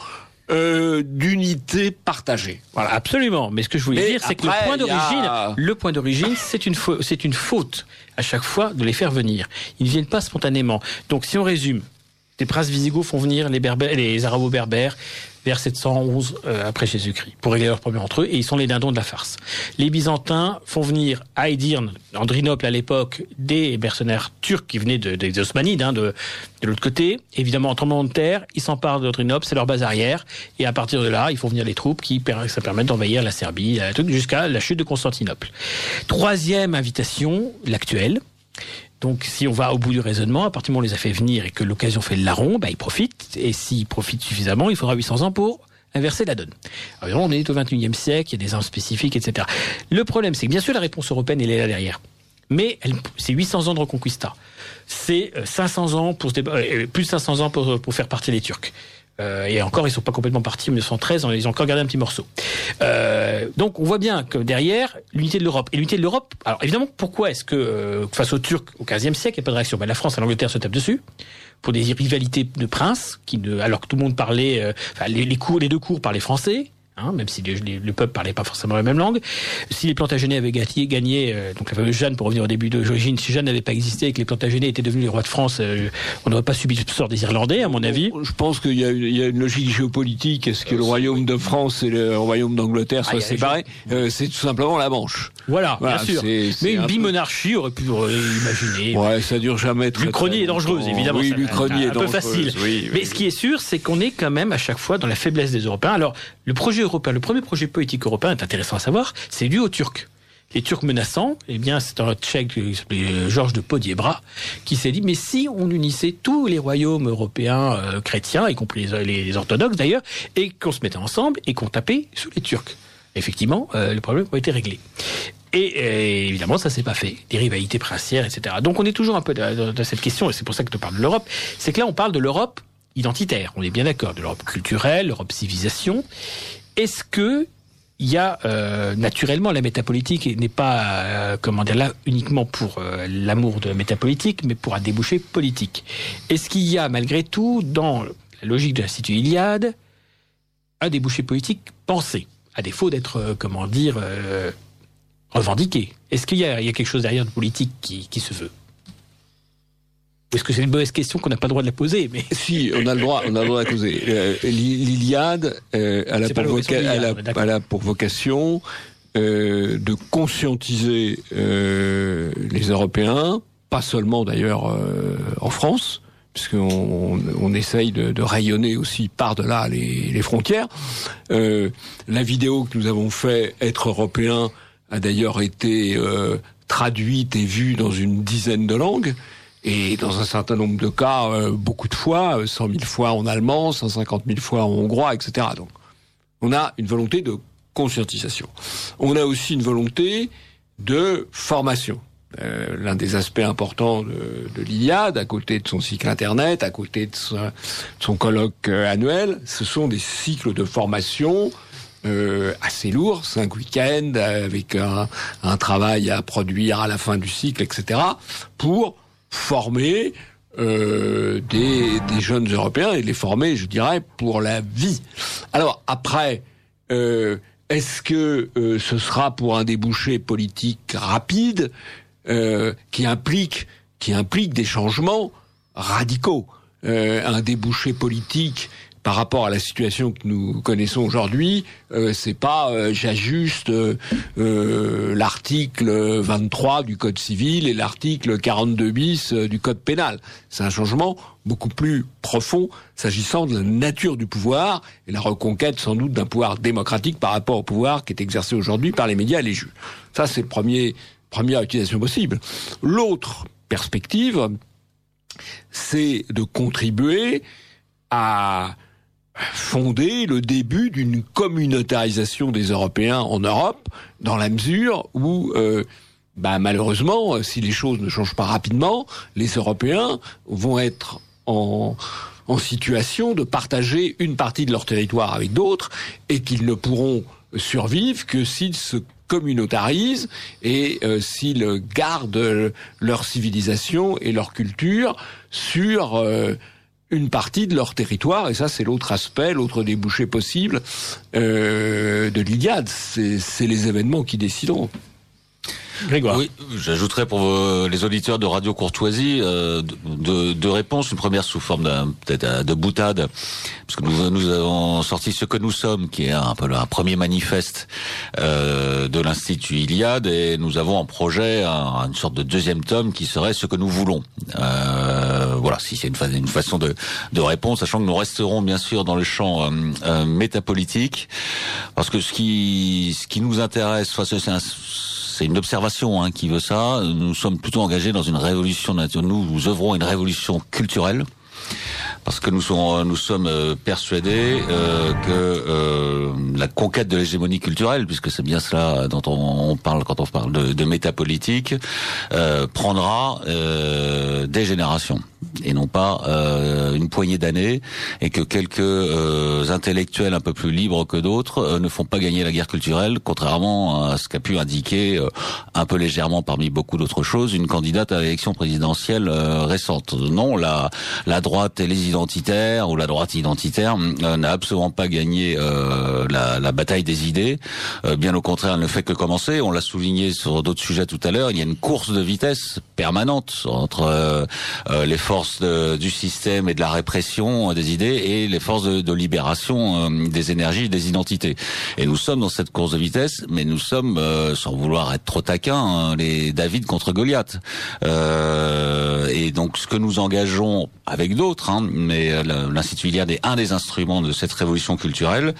euh, d'unité partagée. Voilà, absolument. Mais ce que je voulais dire, c'est que le point d'origine, le point d'origine, c'est une c'est une faute à chaque fois de les faire venir. Ils ne viennent pas spontanément. Donc, si on résume, les princes visigoths font venir les, berbères, les arabo-berbères, vers 711 euh, après Jésus-Christ, pour régler leurs problèmes entre eux, et ils sont les dindons de la farce. Les Byzantins font venir à Edirne, Andrinople à l'époque, des mercenaires turcs qui venaient de, des Osmanides, hein, de, de l'autre côté. Évidemment, en tremblement de terre, ils s'emparent d'Andrinople, c'est leur base arrière, et à partir de là, ils font venir les troupes qui ça permet d'envahir la Serbie, jusqu'à la chute de Constantinople. Troisième invitation, l'actuelle, donc, si on va au bout du raisonnement, à partir du moment où on les a fait venir et que l'occasion fait le larron, bah, ils profitent. Et s'ils profitent suffisamment, il faudra 800 ans pour inverser la donne. Alors, on est au 21e siècle, il y a des armes spécifiques, etc. Le problème, c'est que bien sûr, la réponse européenne, elle est là derrière. Mais c'est 800 ans de reconquista. C'est 500 euh, ans pour euh, plus de 500 ans pour, faire partir les Turcs. Euh, et encore, ils sont pas complètement partis en 1913, ils ont encore gardé un petit morceau. Euh, donc on voit bien que derrière, l'unité de l'Europe. Et l'unité de l'Europe, alors évidemment, pourquoi est-ce que euh, face aux Turcs au XVe siècle, il n'y a pas de réaction? Ben, La France et l'Angleterre se tapent dessus pour des rivalités de princes, qui ne, alors que tout le monde parlait, euh, enfin, les, les, cours, les deux cours parlaient français. Hein, même si le peuple parlait pas forcément la même langue. Si les Plantagenets avaient gagné, gagné euh, donc la fameuse Jeanne, pour revenir au début de l'origine, si Jeanne n'avait pas existé et que les Plantagenets étaient devenus les rois de France, euh, on n'aurait pas subi le sort des Irlandais, à mon avis. Je pense qu'il y, y, a une logique géopolitique. Est-ce que le royaume de France et le royaume d'Angleterre soient ah, séparés? euh, C'est tout simplement la Manche. Voilà, bien sûr. Mais une bimonarchie aurait pu imaginer. Ouais, ça dure jamais très. L'Uchronie est dangereuse, évidemment. Oui, l'Uchronie est un peu facile. Mais ce qui est sûr, c'est qu'on est quand même à chaque fois dans la faiblesse des Européens. Alors, le projet européen, le premier projet politique européen est intéressant à savoir, c'est dû aux Turcs. Les Turcs menaçants, eh bien, c'est un Tchèque qui s'appelait euh, Georges de Podiebra qui s'est dit, mais si on unissait tous les royaumes europééens euh, chrétiens, y compris les, orthodoxes d'ailleurs, et qu'on se mettait ensemble et qu'on tapait sous les Turcs. Effectivement, euh, le problème a été réglé. Et, évidemment, ça s'est pas fait. Des rivalités princières, etc. Donc on est toujours un peu dans, cette question, et c'est pour ça que tu parles de l'Europe. C'est que là, on parle de l'Europe identitaire. On est bien d'accord, de l'Europe culturelle, l'Europe civilisation. Est-ce que il y a euh, naturellement la métapolitique n'est pas euh, comment dire là uniquement pour euh, l'amour de la métapolitique, mais pour un débouché politique? Est-ce qu'il y a malgré tout dans la logique de l'Institut Iliade un débouché politique pensé, à défaut d'être comment dire revendiqué? Est-ce qu'il y, a quelque chose derrière de politique qui se veut? Est-ce que c'est une mauvaise question qu'on n'a pas le droit de la poser mais... (laughs) Si, on a le droit, on a le droit de la poser. Euh, L'Iliade, euh, elle, a pour elle, a, pour vocation euh, de conscientiser euh, les Européens, pas seulement d'ailleurs euh, en France, puisqu'on on essaye de, de, rayonner aussi par-delà les, les, frontières. la vidéo que nous avons fait, Être européen, a d'ailleurs été traduite et vue dans une dizaine de langues et dans un certain nombre de cas, euh, beaucoup de fois, 100 euh, 000 fois en allemand, 150 000 fois en hongrois, etc. Donc, on a une volonté de conscientisation. On a aussi une volonté de formation. Euh, L'un des aspects importants de, de l'Iliade, à côté de son cycle Internet, à côté de son, colloque euh, annuel, ce sont des cycles de formation euh, assez lourds, cinq week-ends, avec un, un, travail à produire à la fin du cycle, etc., pour former euh, des, jeunes Européens et les former, je dirais, pour la vie. Alors après, euh, est-ce que euh, ce sera pour un débouché politique rapide euh, qui implique qui implique des changements radicaux, un débouché politique par rapport à la situation que nous connaissons aujourd'hui, euh, c'est pas euh, j'ajuste euh, euh l'article 23 du code civil et l'article 42 bis du code pénal. C'est un changement beaucoup plus profond s'agissant de la nature du pouvoir et la reconquête sans doute d'un pouvoir démocratique par rapport au pouvoir qui est exercé aujourd'hui par les médias et les juges. Ça c'est premier première utilisation possible. L'autre perspective, c'est de contribuer à fonder le début d'une communautarisation des Européens en Europe, dans la mesure où, euh, bah, malheureusement, si les choses ne changent pas rapidement, les Européens vont être en, situation de partager une partie de leur territoire avec d'autres et qu'ils ne pourront survivre que s'ils se communautarisent et euh, s'ils gardent leur civilisation et leur culture sur euh, une partie de leur territoire, et ça c'est l'autre aspect, l'autre débouché possible euh, de l'Iliade, c'est les événements qui décideront. Oui, j'ajouterais pour les auditeurs de Radio Courtoisie euh, deux, de réponses. Une première sous forme peut-être euh, de boutade, parce que nous, nous avons sorti ce que nous sommes, qui est un peu un premier manifeste euh, de l'Institut Iliade, et nous avons en projet une sorte de deuxième tome qui serait ce que nous voulons. Euh, voilà, si c'est une, façon de, de répondre, sachant que nous resterons bien sûr dans le champ euh, euh métapolitique, parce que ce qui, ce qui nous intéresse, c'est un c'est une observation hein, qui veut ça. Nous sommes plutôt engagés dans une révolution. Nous, nous œuvrons une révolution culturelle parce que nous, sommes, euh, persuadés euh, que euh, la conquête de l'hégémonie culturelle, puisque c'est bien cela dont on, parle quand on parle de, métapolitique, prendra des générations et non pas euh, une poignée d'années, et que quelques intellectuels un peu plus libres que d'autres ne font pas gagner la guerre culturelle, contrairement à ce qu'a pu indiquer un peu légèrement parmi beaucoup d'autres choses une candidate à l'élection présidentielle récente. Non, la, la droite et les identitaire ou la droite identitaire euh, n'a absolument pas gagné euh, la, la, bataille des idées. Euh, bien au contraire, elle ne fait que commencer. On l'a souligné sur d'autres sujets tout à l'heure. Il y a une course de vitesse permanente entre les forces du système et de la répression des idées et les forces de, libération des énergies, des identités. Et nous sommes dans cette course de vitesse, mais nous sommes, sans vouloir être trop taquins, hein, les David contre Goliath. et donc, ce que nous engageons avec d'autres, hein, mais euh, l'Institut Iliade est un des instruments de cette révolution culturelle.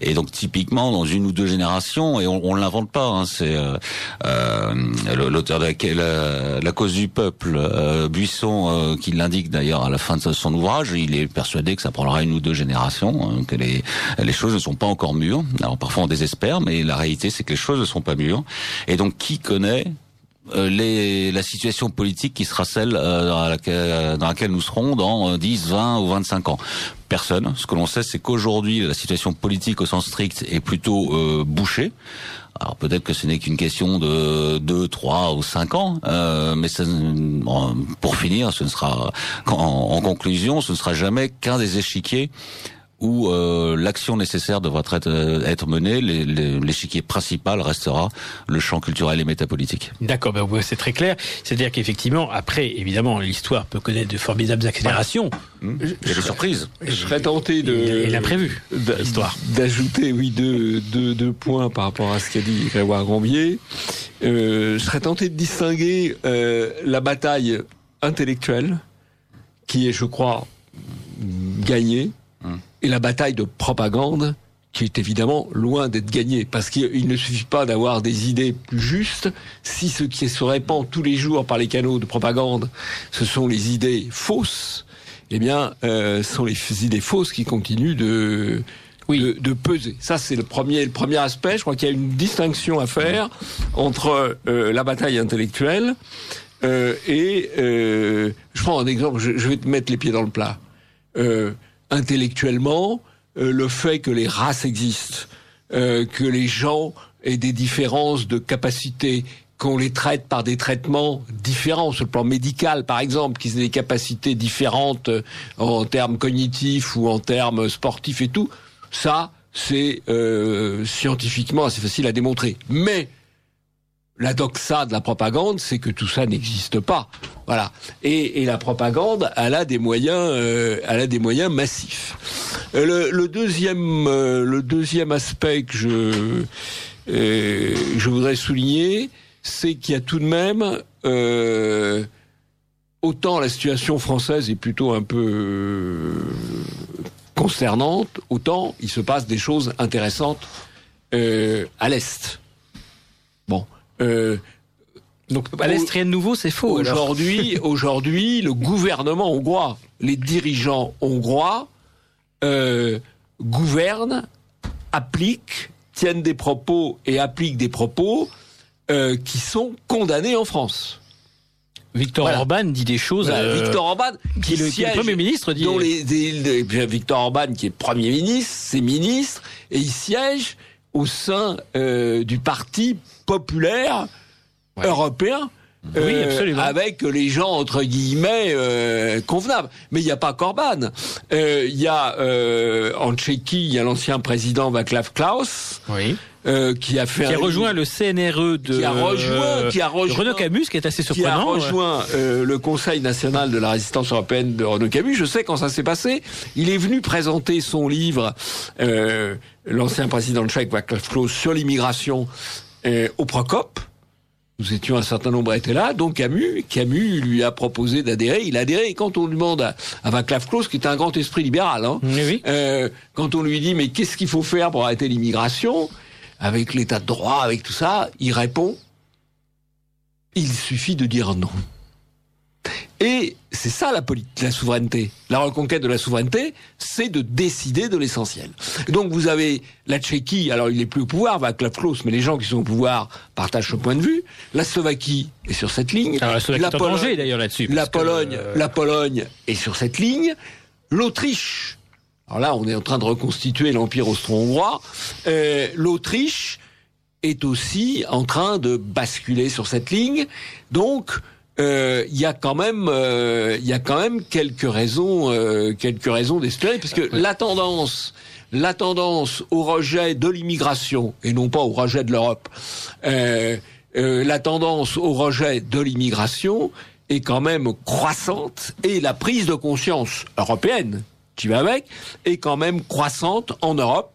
Et donc typiquement dans une ou deux générations, et on, on l'invente pas, hein, c'est euh, euh l'auteur de la, la, cause du peuple, euh, Buisson, qui l'indique d'ailleurs à la fin de son ouvrage. Il est persuadé que ça prendra une ou deux générations, hein, que les, les choses ne sont pas encore mûres. Alors parfois on désespère, mais la réalité c'est que les choses ne sont pas mûres. Et donc qui connaît les, la situation politique qui sera celle euh, dans, laquelle, dans, laquelle, nous serons dans 10, euh, 20 ou 25 ans Personne. Ce que l'on sait, c'est qu'aujourd'hui, la situation politique au sens strict est plutôt euh, bouchée. Alors peut-être que ce n'est qu'une question de 2, 3 ou 5 ans, euh, mais ça, pour finir, ce ne sera en, en conclusion, ce ne sera jamais qu'un des échiquiers où euh, l'action nécessaire devra être, euh, être menée, l'échiquier principal restera le champ culturel et métapolitique. D'accord, ben c'est très clair. C'est-à-dire qu'effectivement, après, évidemment, l'histoire peut connaître de formidables accélérations. Hum, il y a des surprises. Je serais tenté de... Et l'imprévu, l'histoire. D'ajouter, oui, deux, deux, deux, points par rapport à ce qu'a dit Grégoire Gambier. Euh, je serais tenté de distinguer euh, la bataille intellectuelle, qui est, je crois, gagnée, et la bataille de propagande qui est évidemment loin d'être gagnée, parce qu'il ne suffit pas d'avoir des idées plus justes, si ce qui se répand tous les jours par les canaux de propagande, ce sont les idées fausses, eh bien, euh, ce sont les idées fausses qui continuent de, oui. de, peser. Ça, c'est le premier, le premier aspect. Je crois qu'il y a une distinction à faire entre euh, la bataille intellectuelle euh, et... Euh, je prends un exemple, je, je, vais te mettre les pieds dans le plat. Intellectuellement euh, le fait que les races existent, euh, que les gens aient des différences de capacité, qu'on les traite par des traitements différents sur le plan médical, par exemple, qu'ils aient des capacités différentes euh, en termes cognitifs ou en termes sportifs et tout, ça, c'est scientifiquement assez facile à démontrer. Mais la doxa de la propagande, c'est que tout ça n'existe pas. Voilà. Et, la propagande, elle a des moyens, euh, a des moyens massifs. Euh, le, deuxième, euh, le deuxième aspect que je, je voudrais souligner, c'est qu'il y a tout de même autant la situation française est plutôt un peu concernante, autant il se passe des choses intéressantes à l'est. Bon. Donc à l'Est, rien de nouveau, c'est faux. Aujourd'hui, (laughs) aujourd'hui, le gouvernement hongrois, les dirigeants hongrois euh, gouvernent, appliquent, tiennent des propos et appliquent des propos euh, qui sont condamnés en France. Victor Voilà. Orban dit des choses. Voilà, euh, Victor Orban, qui est le- qui le siège- Premier ministre, dit- dont les, des- des- bien, Victor Orban, qui est Premier ministre, c'est ministre, et il siège au sein euh, du Parti populaire européen. Oui, absolument. Avec les gens entre guillemets euh, convenables. Mais il n'y a pas qu'Orban. Euh, Il y a euh, en Tchéquie, il y a l'ancien président Václav Klaus Oui. euh, qui a fait Qui a un- rejoint le CNRE de, Qui a rejoint- qui a rejoint- Renaud Camus, qui est assez qui a surprenant. rejoint euh, le Conseil national de la résistance européenne de Renaud Camus. Je sais quand ça s'est passé. Il est venu présenter son livre, euh, l'ancien président tchèque Václav Klaus, sur l'immigration euh, au Procop. Nous étions un certain nombre étaient là, donc Camus, Camus lui a proposé d'adhérer. Il a adhéré. Et quand on lui demande à, à Václav Klaus, qui est un grand esprit libéral, hein, oui. euh, quand on lui dit mais qu'est-ce qu'il faut faire pour arrêter l'immigration avec l'état de droit, avec tout ça, il répond il suffit de dire non. Et c'est ça la, la souveraineté. La reconquête de la souveraineté, c'est de décider de l'essentiel. Donc vous avez la Tchéquie, alors il n'est plus au pouvoir, Václav Klaus, mais les gens qui sont au pouvoir partagent ce point de vue. La Slovaquie est sur cette ligne. Alors, la Slovaquie est en Pologne- d'ailleurs, là-dessus, La Pologne, euh, la Pologne est sur cette ligne. L'Autriche, alors là, on est en train de reconstituer l'empire austro-hongrois. Euh, L'Autriche est aussi en train de basculer sur cette ligne. Donc, euh, il y a quand même, euh, il y a quand même quelques raisons, euh, quelques raisons d'espérer, parce que la tendance, la tendance au rejet de l'immigration et non pas au rejet de l'Europe, euh, euh, la tendance au rejet de l'immigration est quand même croissante et la prise de conscience européenne qui va avec est quand même croissante en Europe,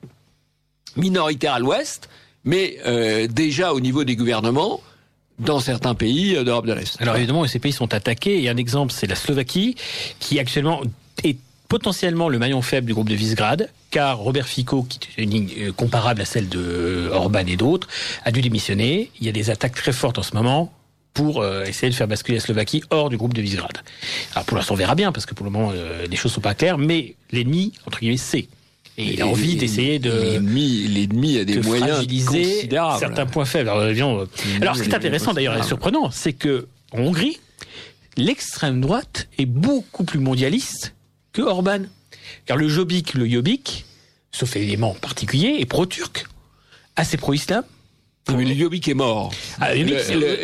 minoritaire à l'Ouest, mais euh, déjà au niveau des gouvernements dans certains pays euh, d'Europe de l'Est. Alors évidemment, ces pays sont attaqués. Et un exemple, c'est la Slovaquie, qui actuellement est potentiellement le maillon faible du groupe de Visegrad, car Robert Fico, qui est une ligne euh, comparable à celle de euh, Orban et d'autres, a dû démissionner. Il y a des attaques très fortes en ce moment pour essayer de faire basculer la Slovaquie hors du groupe de Visegrad. Alors pour l'instant, on verra bien, parce que pour le moment, les choses sont pas claires, mais l'ennemi, entre guillemets, c'est. Et il a envie d'essayer de L'ennemi, a des de moyens fragiliser considérables. certains points faibles. Alors, évidemment, alors ce qui est intéressant d'ailleurs et surprenant, c'est que en Hongrie, l'extrême droite est beaucoup plus mondialiste que Orban. Car le Jobbik, le Jobbik, sauf élément particulier, est pro-turc, assez pro-islam. Mais le Jobbik est mort. Ah, le Le-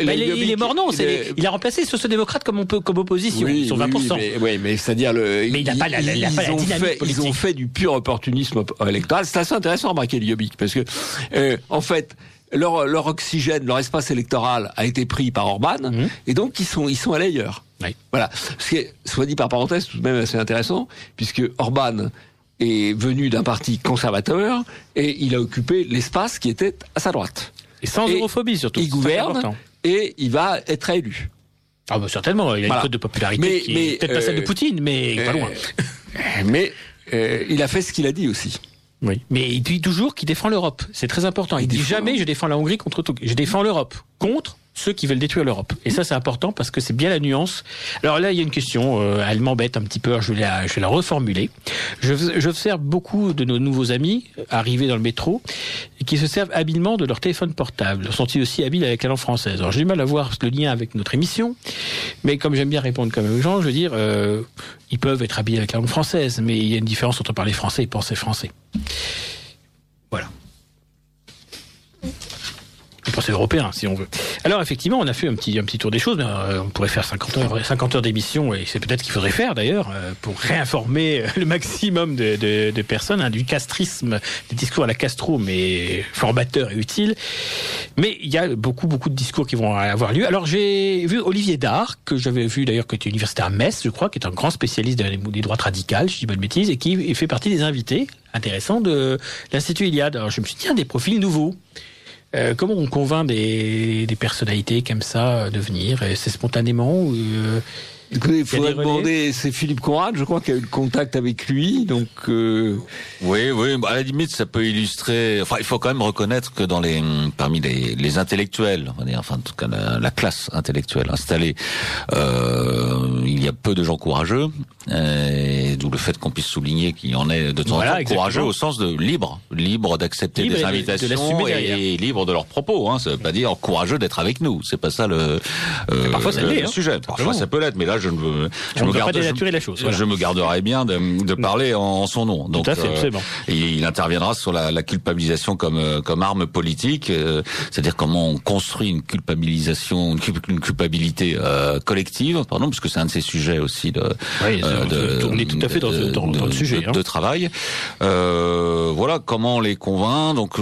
le- bah, le il, est- mort, non. le- il a remplacé les sociodémocrates comme, on peut, comme opposition. Oui, ils sont oui, 20%. oui, mais, c'est-à-dire le. Mais il n'a pas la- la- il a pas la ils ont fait, politique. Ils ont fait du pur opportunisme op- électoral. C'est assez intéressant à remarquer le Jobbik parce que, euh, en fait, leur, leur oxygène, leur espace électoral a été pris par Orban, Mhm. et donc ils sont, ils sont allés ailleurs. Oui. Voilà. Ce qui est, soit dit par parenthèse, tout de même assez intéressant, puisque Orban est venu d'un parti conservateur et il a occupé l'espace qui était à sa droite. Et sans Et europhobie surtout. Il gouverne et il va être élu. Ah bah certainement, il a Voilà. une cote de popularité Mais- mais, peut-être pas celle de euh, Poutine, mais pas loin. (laughs) Mais euh, il a fait ce qu'il a dit aussi. Oui. Mais il dit toujours qu'il défend l'Europe. C'est très important. Il, Il dit jamais je défends la Hongrie contre tout. Je défends l'Europe contre ceux qui veulent détruire l'Europe. Et ça, c'est important parce que c'est bien la nuance. Alors là, il y a une question, euh, elle m'embête un petit peu, je vais la, je vais la reformuler. J'observe beaucoup de nos nouveaux amis arrivés dans le métro qui se servent habilement de leur téléphone portable. Sont-ils aussi habiles avec la langue française? Alors j'ai du mal à voir le lien avec notre émission, mais comme j'aime bien répondre comme aux gens, je veux dire, euh, ils peuvent être habiles avec la langue française, mais il y a une différence entre parler français et penser français. Voilà. Et penser européen, si on veut. Alors, effectivement, on a fait un petit, un petit tour des choses, mais euh, on pourrait faire 50 heures, 50 heures d'émission, et c'est peut-être qu'il faudrait faire d'ailleurs, euh, pour réinformer euh, le maximum de, de, de personnes, hein, du castrisme, des discours à la Castro, mais formateur et utile. Mais il y a beaucoup, beaucoup de discours qui vont avoir lieu. Alors, j'ai vu Olivier Dard, que j'avais vu d'ailleurs, qui était universitaire à Metz, je crois, qui est un grand spécialiste des, des droites radicales, je dis pas de bêtises, et qui fait partie des invités intéressants de l'Institut Iliade. Alors, je me suis dit, tiens, des profils nouveaux. Euh, comment on convainc des, des personnalités comme ça de venir? C'est spontanément ou, euh, Écoutez, il faudrait demander, c'est Philippe Conrad, je crois, qui a eu le contact avec lui, donc euh, Oui, oui, bah, à la limite, ça peut illustrer. Enfin, il faut quand même reconnaître que dans les, parmi les, les intellectuels, on va dire, enfin, en tout cas, la, la classe intellectuelle installée, euh, il y a peu de gens courageux, euh, d'où le fait qu'on puisse souligner qu'il y en est de temps en temps courageux au sens de libre, libre d'accepter des invitations et, libre de leurs propos. Hein. Ça veut pas dire courageux d'être avec nous. C'est pas ça le, euh, parfois ça le, hein. sujet. Parfois ça peut l'être, mais là je ne veux, je me garde, je, la chose, je me garderai bien de, de parler en, son nom. Donc, Tout à fait, euh, il interviendra sur la, la culpabilisation comme euh, comme arme politique, euh, c'est-à-dire comment on construit une culpabilisation, une culpabilité euh, collective, pardon, parce que c'est un de ces sujets aussi de. Oui, de, on est tout à fait dans, de, dans, dans le sujet de, hein. de travail. voilà comment on les convainc. Donc,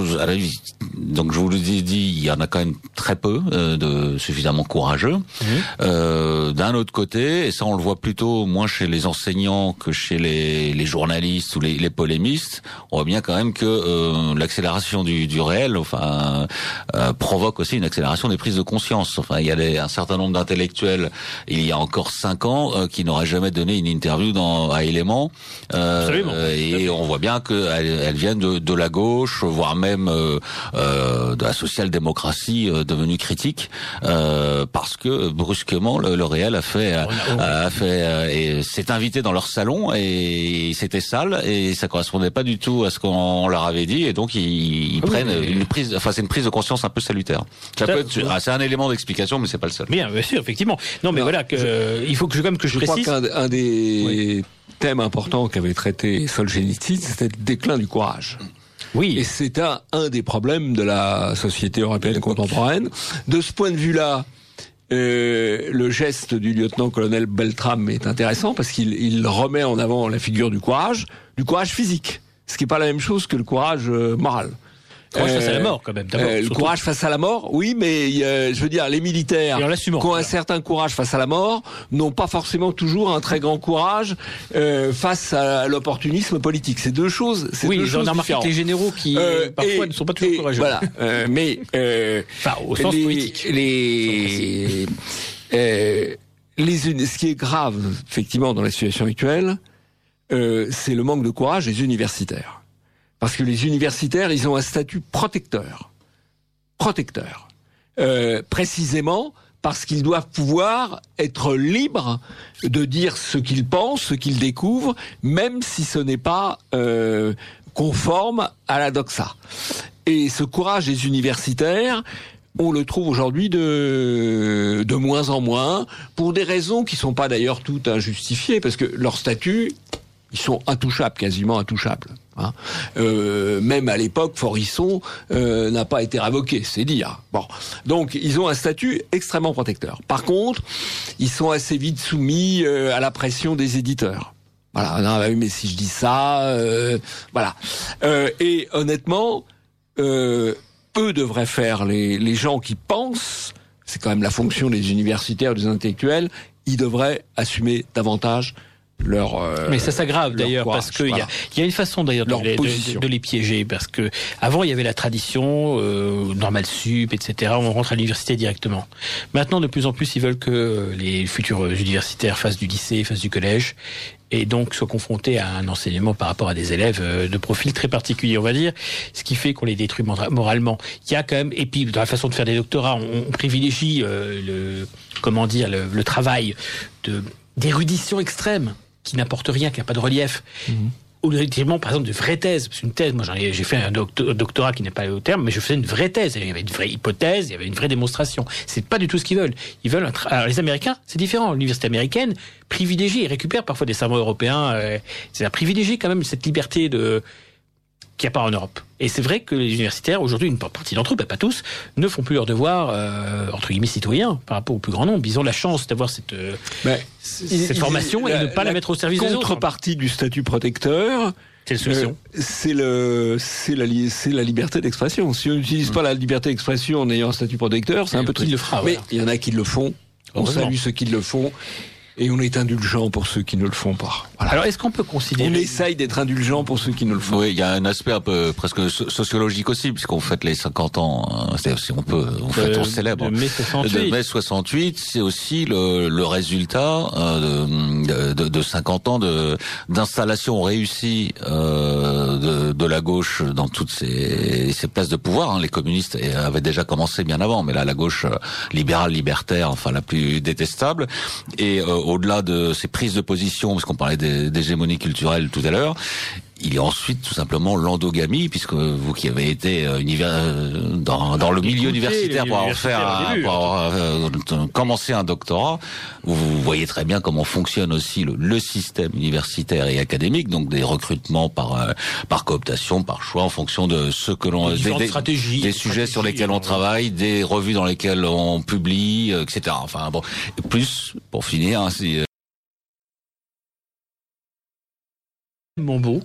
donc je vous le dis, il y en a quand même très peu de suffisamment courageux. Mmh. D'un autre côté, et ça on le voit plutôt moins chez les enseignants que chez les, les journalistes ou les, les polémistes, on voit bien quand même que euh, l'accélération du, du, réel, enfin, euh, provoque aussi une accélération des prises de conscience. Enfin, il y a des, un certain nombre d'intellectuels il y a encore cinq ans euh, qui n'auraient jamais donné une interview dans à Éléments, et on voit bien qu'elles elles viennent de, de, la gauche, voire même de la social-démocratie devenue critique, parce que brusquement le, le réel a fait, a, fait, et s'est invité dans leur salon et c'était sale et ça correspondait pas du tout à ce qu'on leur avait dit et donc ils, ils prennent une prise, enfin c'est une prise de conscience un peu salutaire. Ça peut être, ah, c'est un élément d'explication, mais c'est pas le seul. Bien, bien sûr, effectivement. Non, mais voilà, que, il faut que je, comme que je, je précise. crois qu'un des thèmes importants qu'avait traité Solzhenitsyn, c'était le déclin du courage. Oui. Et c'est un, un des problèmes de la société européenne contemporaine. De ce point de vue-là, euh, le geste du lieutenant-colonel Beltram est intéressant parce qu'il il remet en avant la figure du courage, du courage physique, ce qui n'est pas la même chose que le courage euh, moral. Courage face à la euh, mort, quand même. Euh, le courage face à la mort, oui, mais euh, je veux dire, les militaires qui ont un certain courage face à la mort n'ont pas forcément toujours un très grand courage euh, face à l'opportunisme politique. C'est deux choses. Oui, deux choses remarqué que les généraux qui euh, parfois ne sont pas toujours courageux. Voilà, (laughs) mais enfin, au sens les, politique. Les, les, ce qui est grave, effectivement, dans la situation actuelle, c'est le manque de courage des universitaires. Parce que les universitaires, ils ont un statut protecteur. Protecteur. Euh, précisément parce qu'ils doivent pouvoir être libres de dire ce qu'ils pensent, ce qu'ils découvrent, même si ce n'est pas euh, conforme à la doxa. Et ce courage des universitaires, on le trouve aujourd'hui de, de moins en moins, pour des raisons qui sont pas d'ailleurs toutes injustifiées, parce que leur statut, ils sont intouchables, quasiment intouchables. Hein. Euh, même à l'époque, Forisson euh, n'a pas été révoqué, c'est dire. Bon, donc ils ont un statut extrêmement protecteur. Par contre, ils sont assez vite soumis euh, à la pression des éditeurs. Voilà, non, bah mais si je dis ça, voilà. Et honnêtement, eux devraient faire les gens qui pensent. C'est quand même la fonction des universitaires, des intellectuels. Ils devraient assumer davantage leur. Euh, Mais ça s'aggrave d'ailleurs parce qu'il y, a, y a une façon d'ailleurs de, de, de, les piéger parce que avant il y avait la tradition euh, normal sup etc. On rentre à l'université directement. Maintenant de plus en plus ils veulent que les futurs universitaires fassent du lycée, fassent du collège et donc soient confrontés à un enseignement par rapport à des élèves euh, de profil très particulier, on va dire, ce qui fait qu'on les détruit moralement. Il y a quand même, et puis dans la façon de faire des doctorats, on, privilégie euh, le, comment dire, le, le travail de d'érudition extrême qui n'apporte rien, qui n'a pas de relief. Mmh. Ou effectivement, par exemple, de vraies thèses. Parce une thèse, moi j'ai fait un doctorat qui n'est pas au terme, mais je faisais une vraie thèse. Il y avait une vraie hypothèse, il y avait une vraie démonstration. C'est pas du tout ce qu'ils veulent. Ils veulent un Alors les Américains, c'est différent. L'université américaine privilégie et récupère parfois des savants européens. Euh, c'est à privilégier quand même cette liberté de qu'il n'y a pas en Europe. Et c'est vrai que les universitaires, aujourd'hui, une partie d'entre eux, pas tous, ne font plus leur devoir, euh, entre guillemets, citoyens, par rapport au plus grand nombre. Ils ont la chance d'avoir cette, euh, cette formation et de ne pas la, mettre au service des autres. contrepartie du statut protecteur, c'est euh, le, c'est la, c'est la liberté d'expression. Si on n'utilise pas la liberté d'expression en ayant un statut protecteur, c'est un peu triste. Le fera, Mais il y en a qui le font. On salue ceux qui le font et on est indulgent pour ceux qui ne le font pas. Voilà. Alors est-ce qu'on peut considérer On essaye d'être indulgent pour ceux qui ne le font. Oui, il y a un aspect un peu presque sociologique aussi, puisqu'on fête les 50 ans. Hein, si on peut, on fête, on célèbre. De mai 68. De mai 68, c'est aussi le, le résultat euh, de, de, de, 50 ans de d'installation réussie euh, de, de la gauche dans toutes ces, ces places de pouvoir. Hein. Les communistes avaient déjà commencé bien avant, mais là la gauche libérale, libertaire, enfin la plus détestable, et euh, au-delà de ses prises de position, parce qu'on parlait d'hégémonie culturelle tout à l'heure, il est ensuite tout simplement l'endogamie, puisque vous qui avez été euh, euh, dans, dans le milieu universitaire pour avoir, faire, pour avoir euh, commencé un doctorat, vous voyez très bien comment fonctionne aussi le, le système universitaire et académique, donc des recrutements par par cooptation, par choix en fonction de ce que l'on des, des, des sujets sur lesquels on travaille, des revues dans lesquelles on publie, etc. Enfin bon, plus pour finir, hein,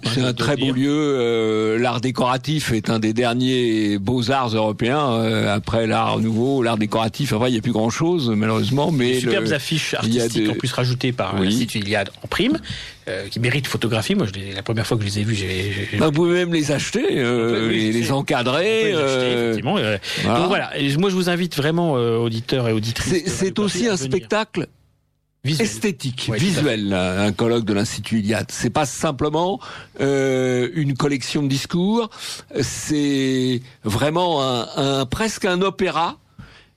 C'est un très beau lieu. Euh, l'art décoratif est un des derniers beaux arts européens. Euh, après l'art nouveau, l'art décoratif, enfin, il n'y a plus grand chose, malheureusement. Mais les superbes affiches artistiques, en plus rajoutées par oui. l'Institut Iliade en prime, euh, qui méritent photographie. Moi, je la première fois que je les ai vues, j'ai. Bah, vous pouvez même les acheter, euh, les, les, encadrer. Euh, effectivement. Voilà. Donc voilà. Moi, je vous invite vraiment, auditeurs et auditrices. C'est aussi un spectacle esthétique, visuel, un colloque de l'Institut Iliade. C'est pas simplement euh, une collection de discours, c'est vraiment un, un, presque un opéra.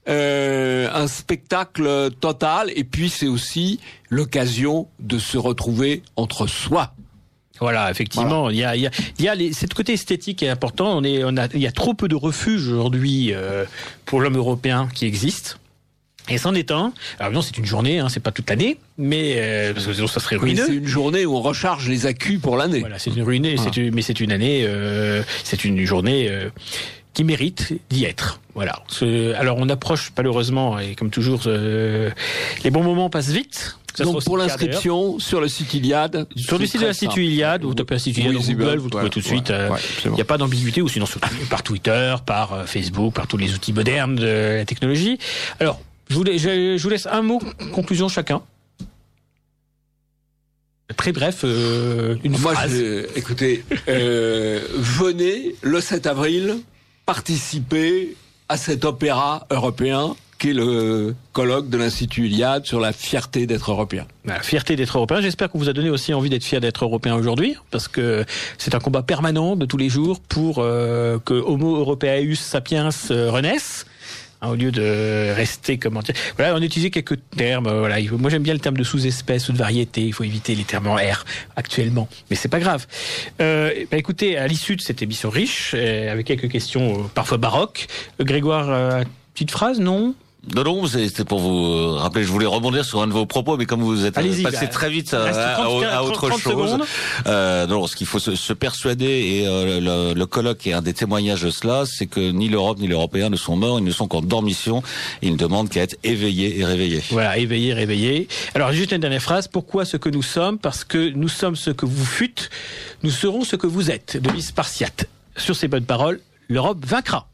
Euh, un spectacle total et puis c'est aussi l'occasion de se retrouver entre soi. Voilà, effectivement, il y a, il y a, il y a les, cette côté esthétique est important. On est, on a, il y a trop peu de refuges aujourd'hui euh, pour l'homme européen qui existe. Et c'en est un. Alors non, c'est une journée, hein, c'est pas toute l'année, mais euh, parce que sinon ça serait ruineux. c'est une journée où on recharge les accus pour l'année. Voilà, c'est une ruinée, ah. une, mais c'est une année, euh, c'est une journée euh, qui mérite d'y être. Voilà. Alors on approche malheureusement et comme toujours, euh, les bons moments passent vite. Donc pour l'inscription sur le site Iliade, sur le site de l'Institut Iliade, vous tapez Institut Iliade Google, vous trouvez tout de suite. Euh, il n'y a pas d'ambiguïté, ou sinon par Twitter, par euh, Facebook, par tous les outils modernes de la technologie. Alors je vous, je, vous laisse un mot, conclusion chacun. Très bref, euh, une Moi, phrase. Je, écoutez, euh, venez le 7 avril participer à cet opéra européen qui est le colloque de l'Institut Iliade sur la fierté d'être européen. La fierté d'être européen. J'espère qu'on vous a donné aussi envie d'être fier d'être européen aujourd'hui, parce que c'est un combat permanent de tous les jours pour euh, que Homo Europaeus sapiens renaisse. Hein, au lieu de rester comment dire. Voilà, on a utilisé quelques termes. Euh, voilà, moi j'aime bien le terme de sous-espèce ou de variété. Il faut éviter les termes en R actuellement, mais c'est pas grave. Euh, bah, écoutez, à l'issue de cette émission riche, euh, avec quelques questions euh, parfois baroques, Grégoire, petite phrase, non? Non, non, c'était pour vous rappeler. Je voulais rebondir sur un de vos propos, mais comme vous êtes passé bah, très vite à, 30, à, autre chose, euh, non, ce qu'il faut se, se, persuader et euh, le, le, colloque est un des témoignages de cela, c'est que ni l'Europe ni l'Européen ne sont morts, ils ne sont qu'en dormition. Ils ne demandent qu'à être éveillés et réveillés. Voilà, éveillés, réveillés. Alors juste une dernière phrase. Pourquoi ce que nous sommes? Parce que nous sommes ce que vous fûtes, nous serons ce que vous êtes. De Spartiate. Sur ces bonnes paroles, l'Europe vaincra.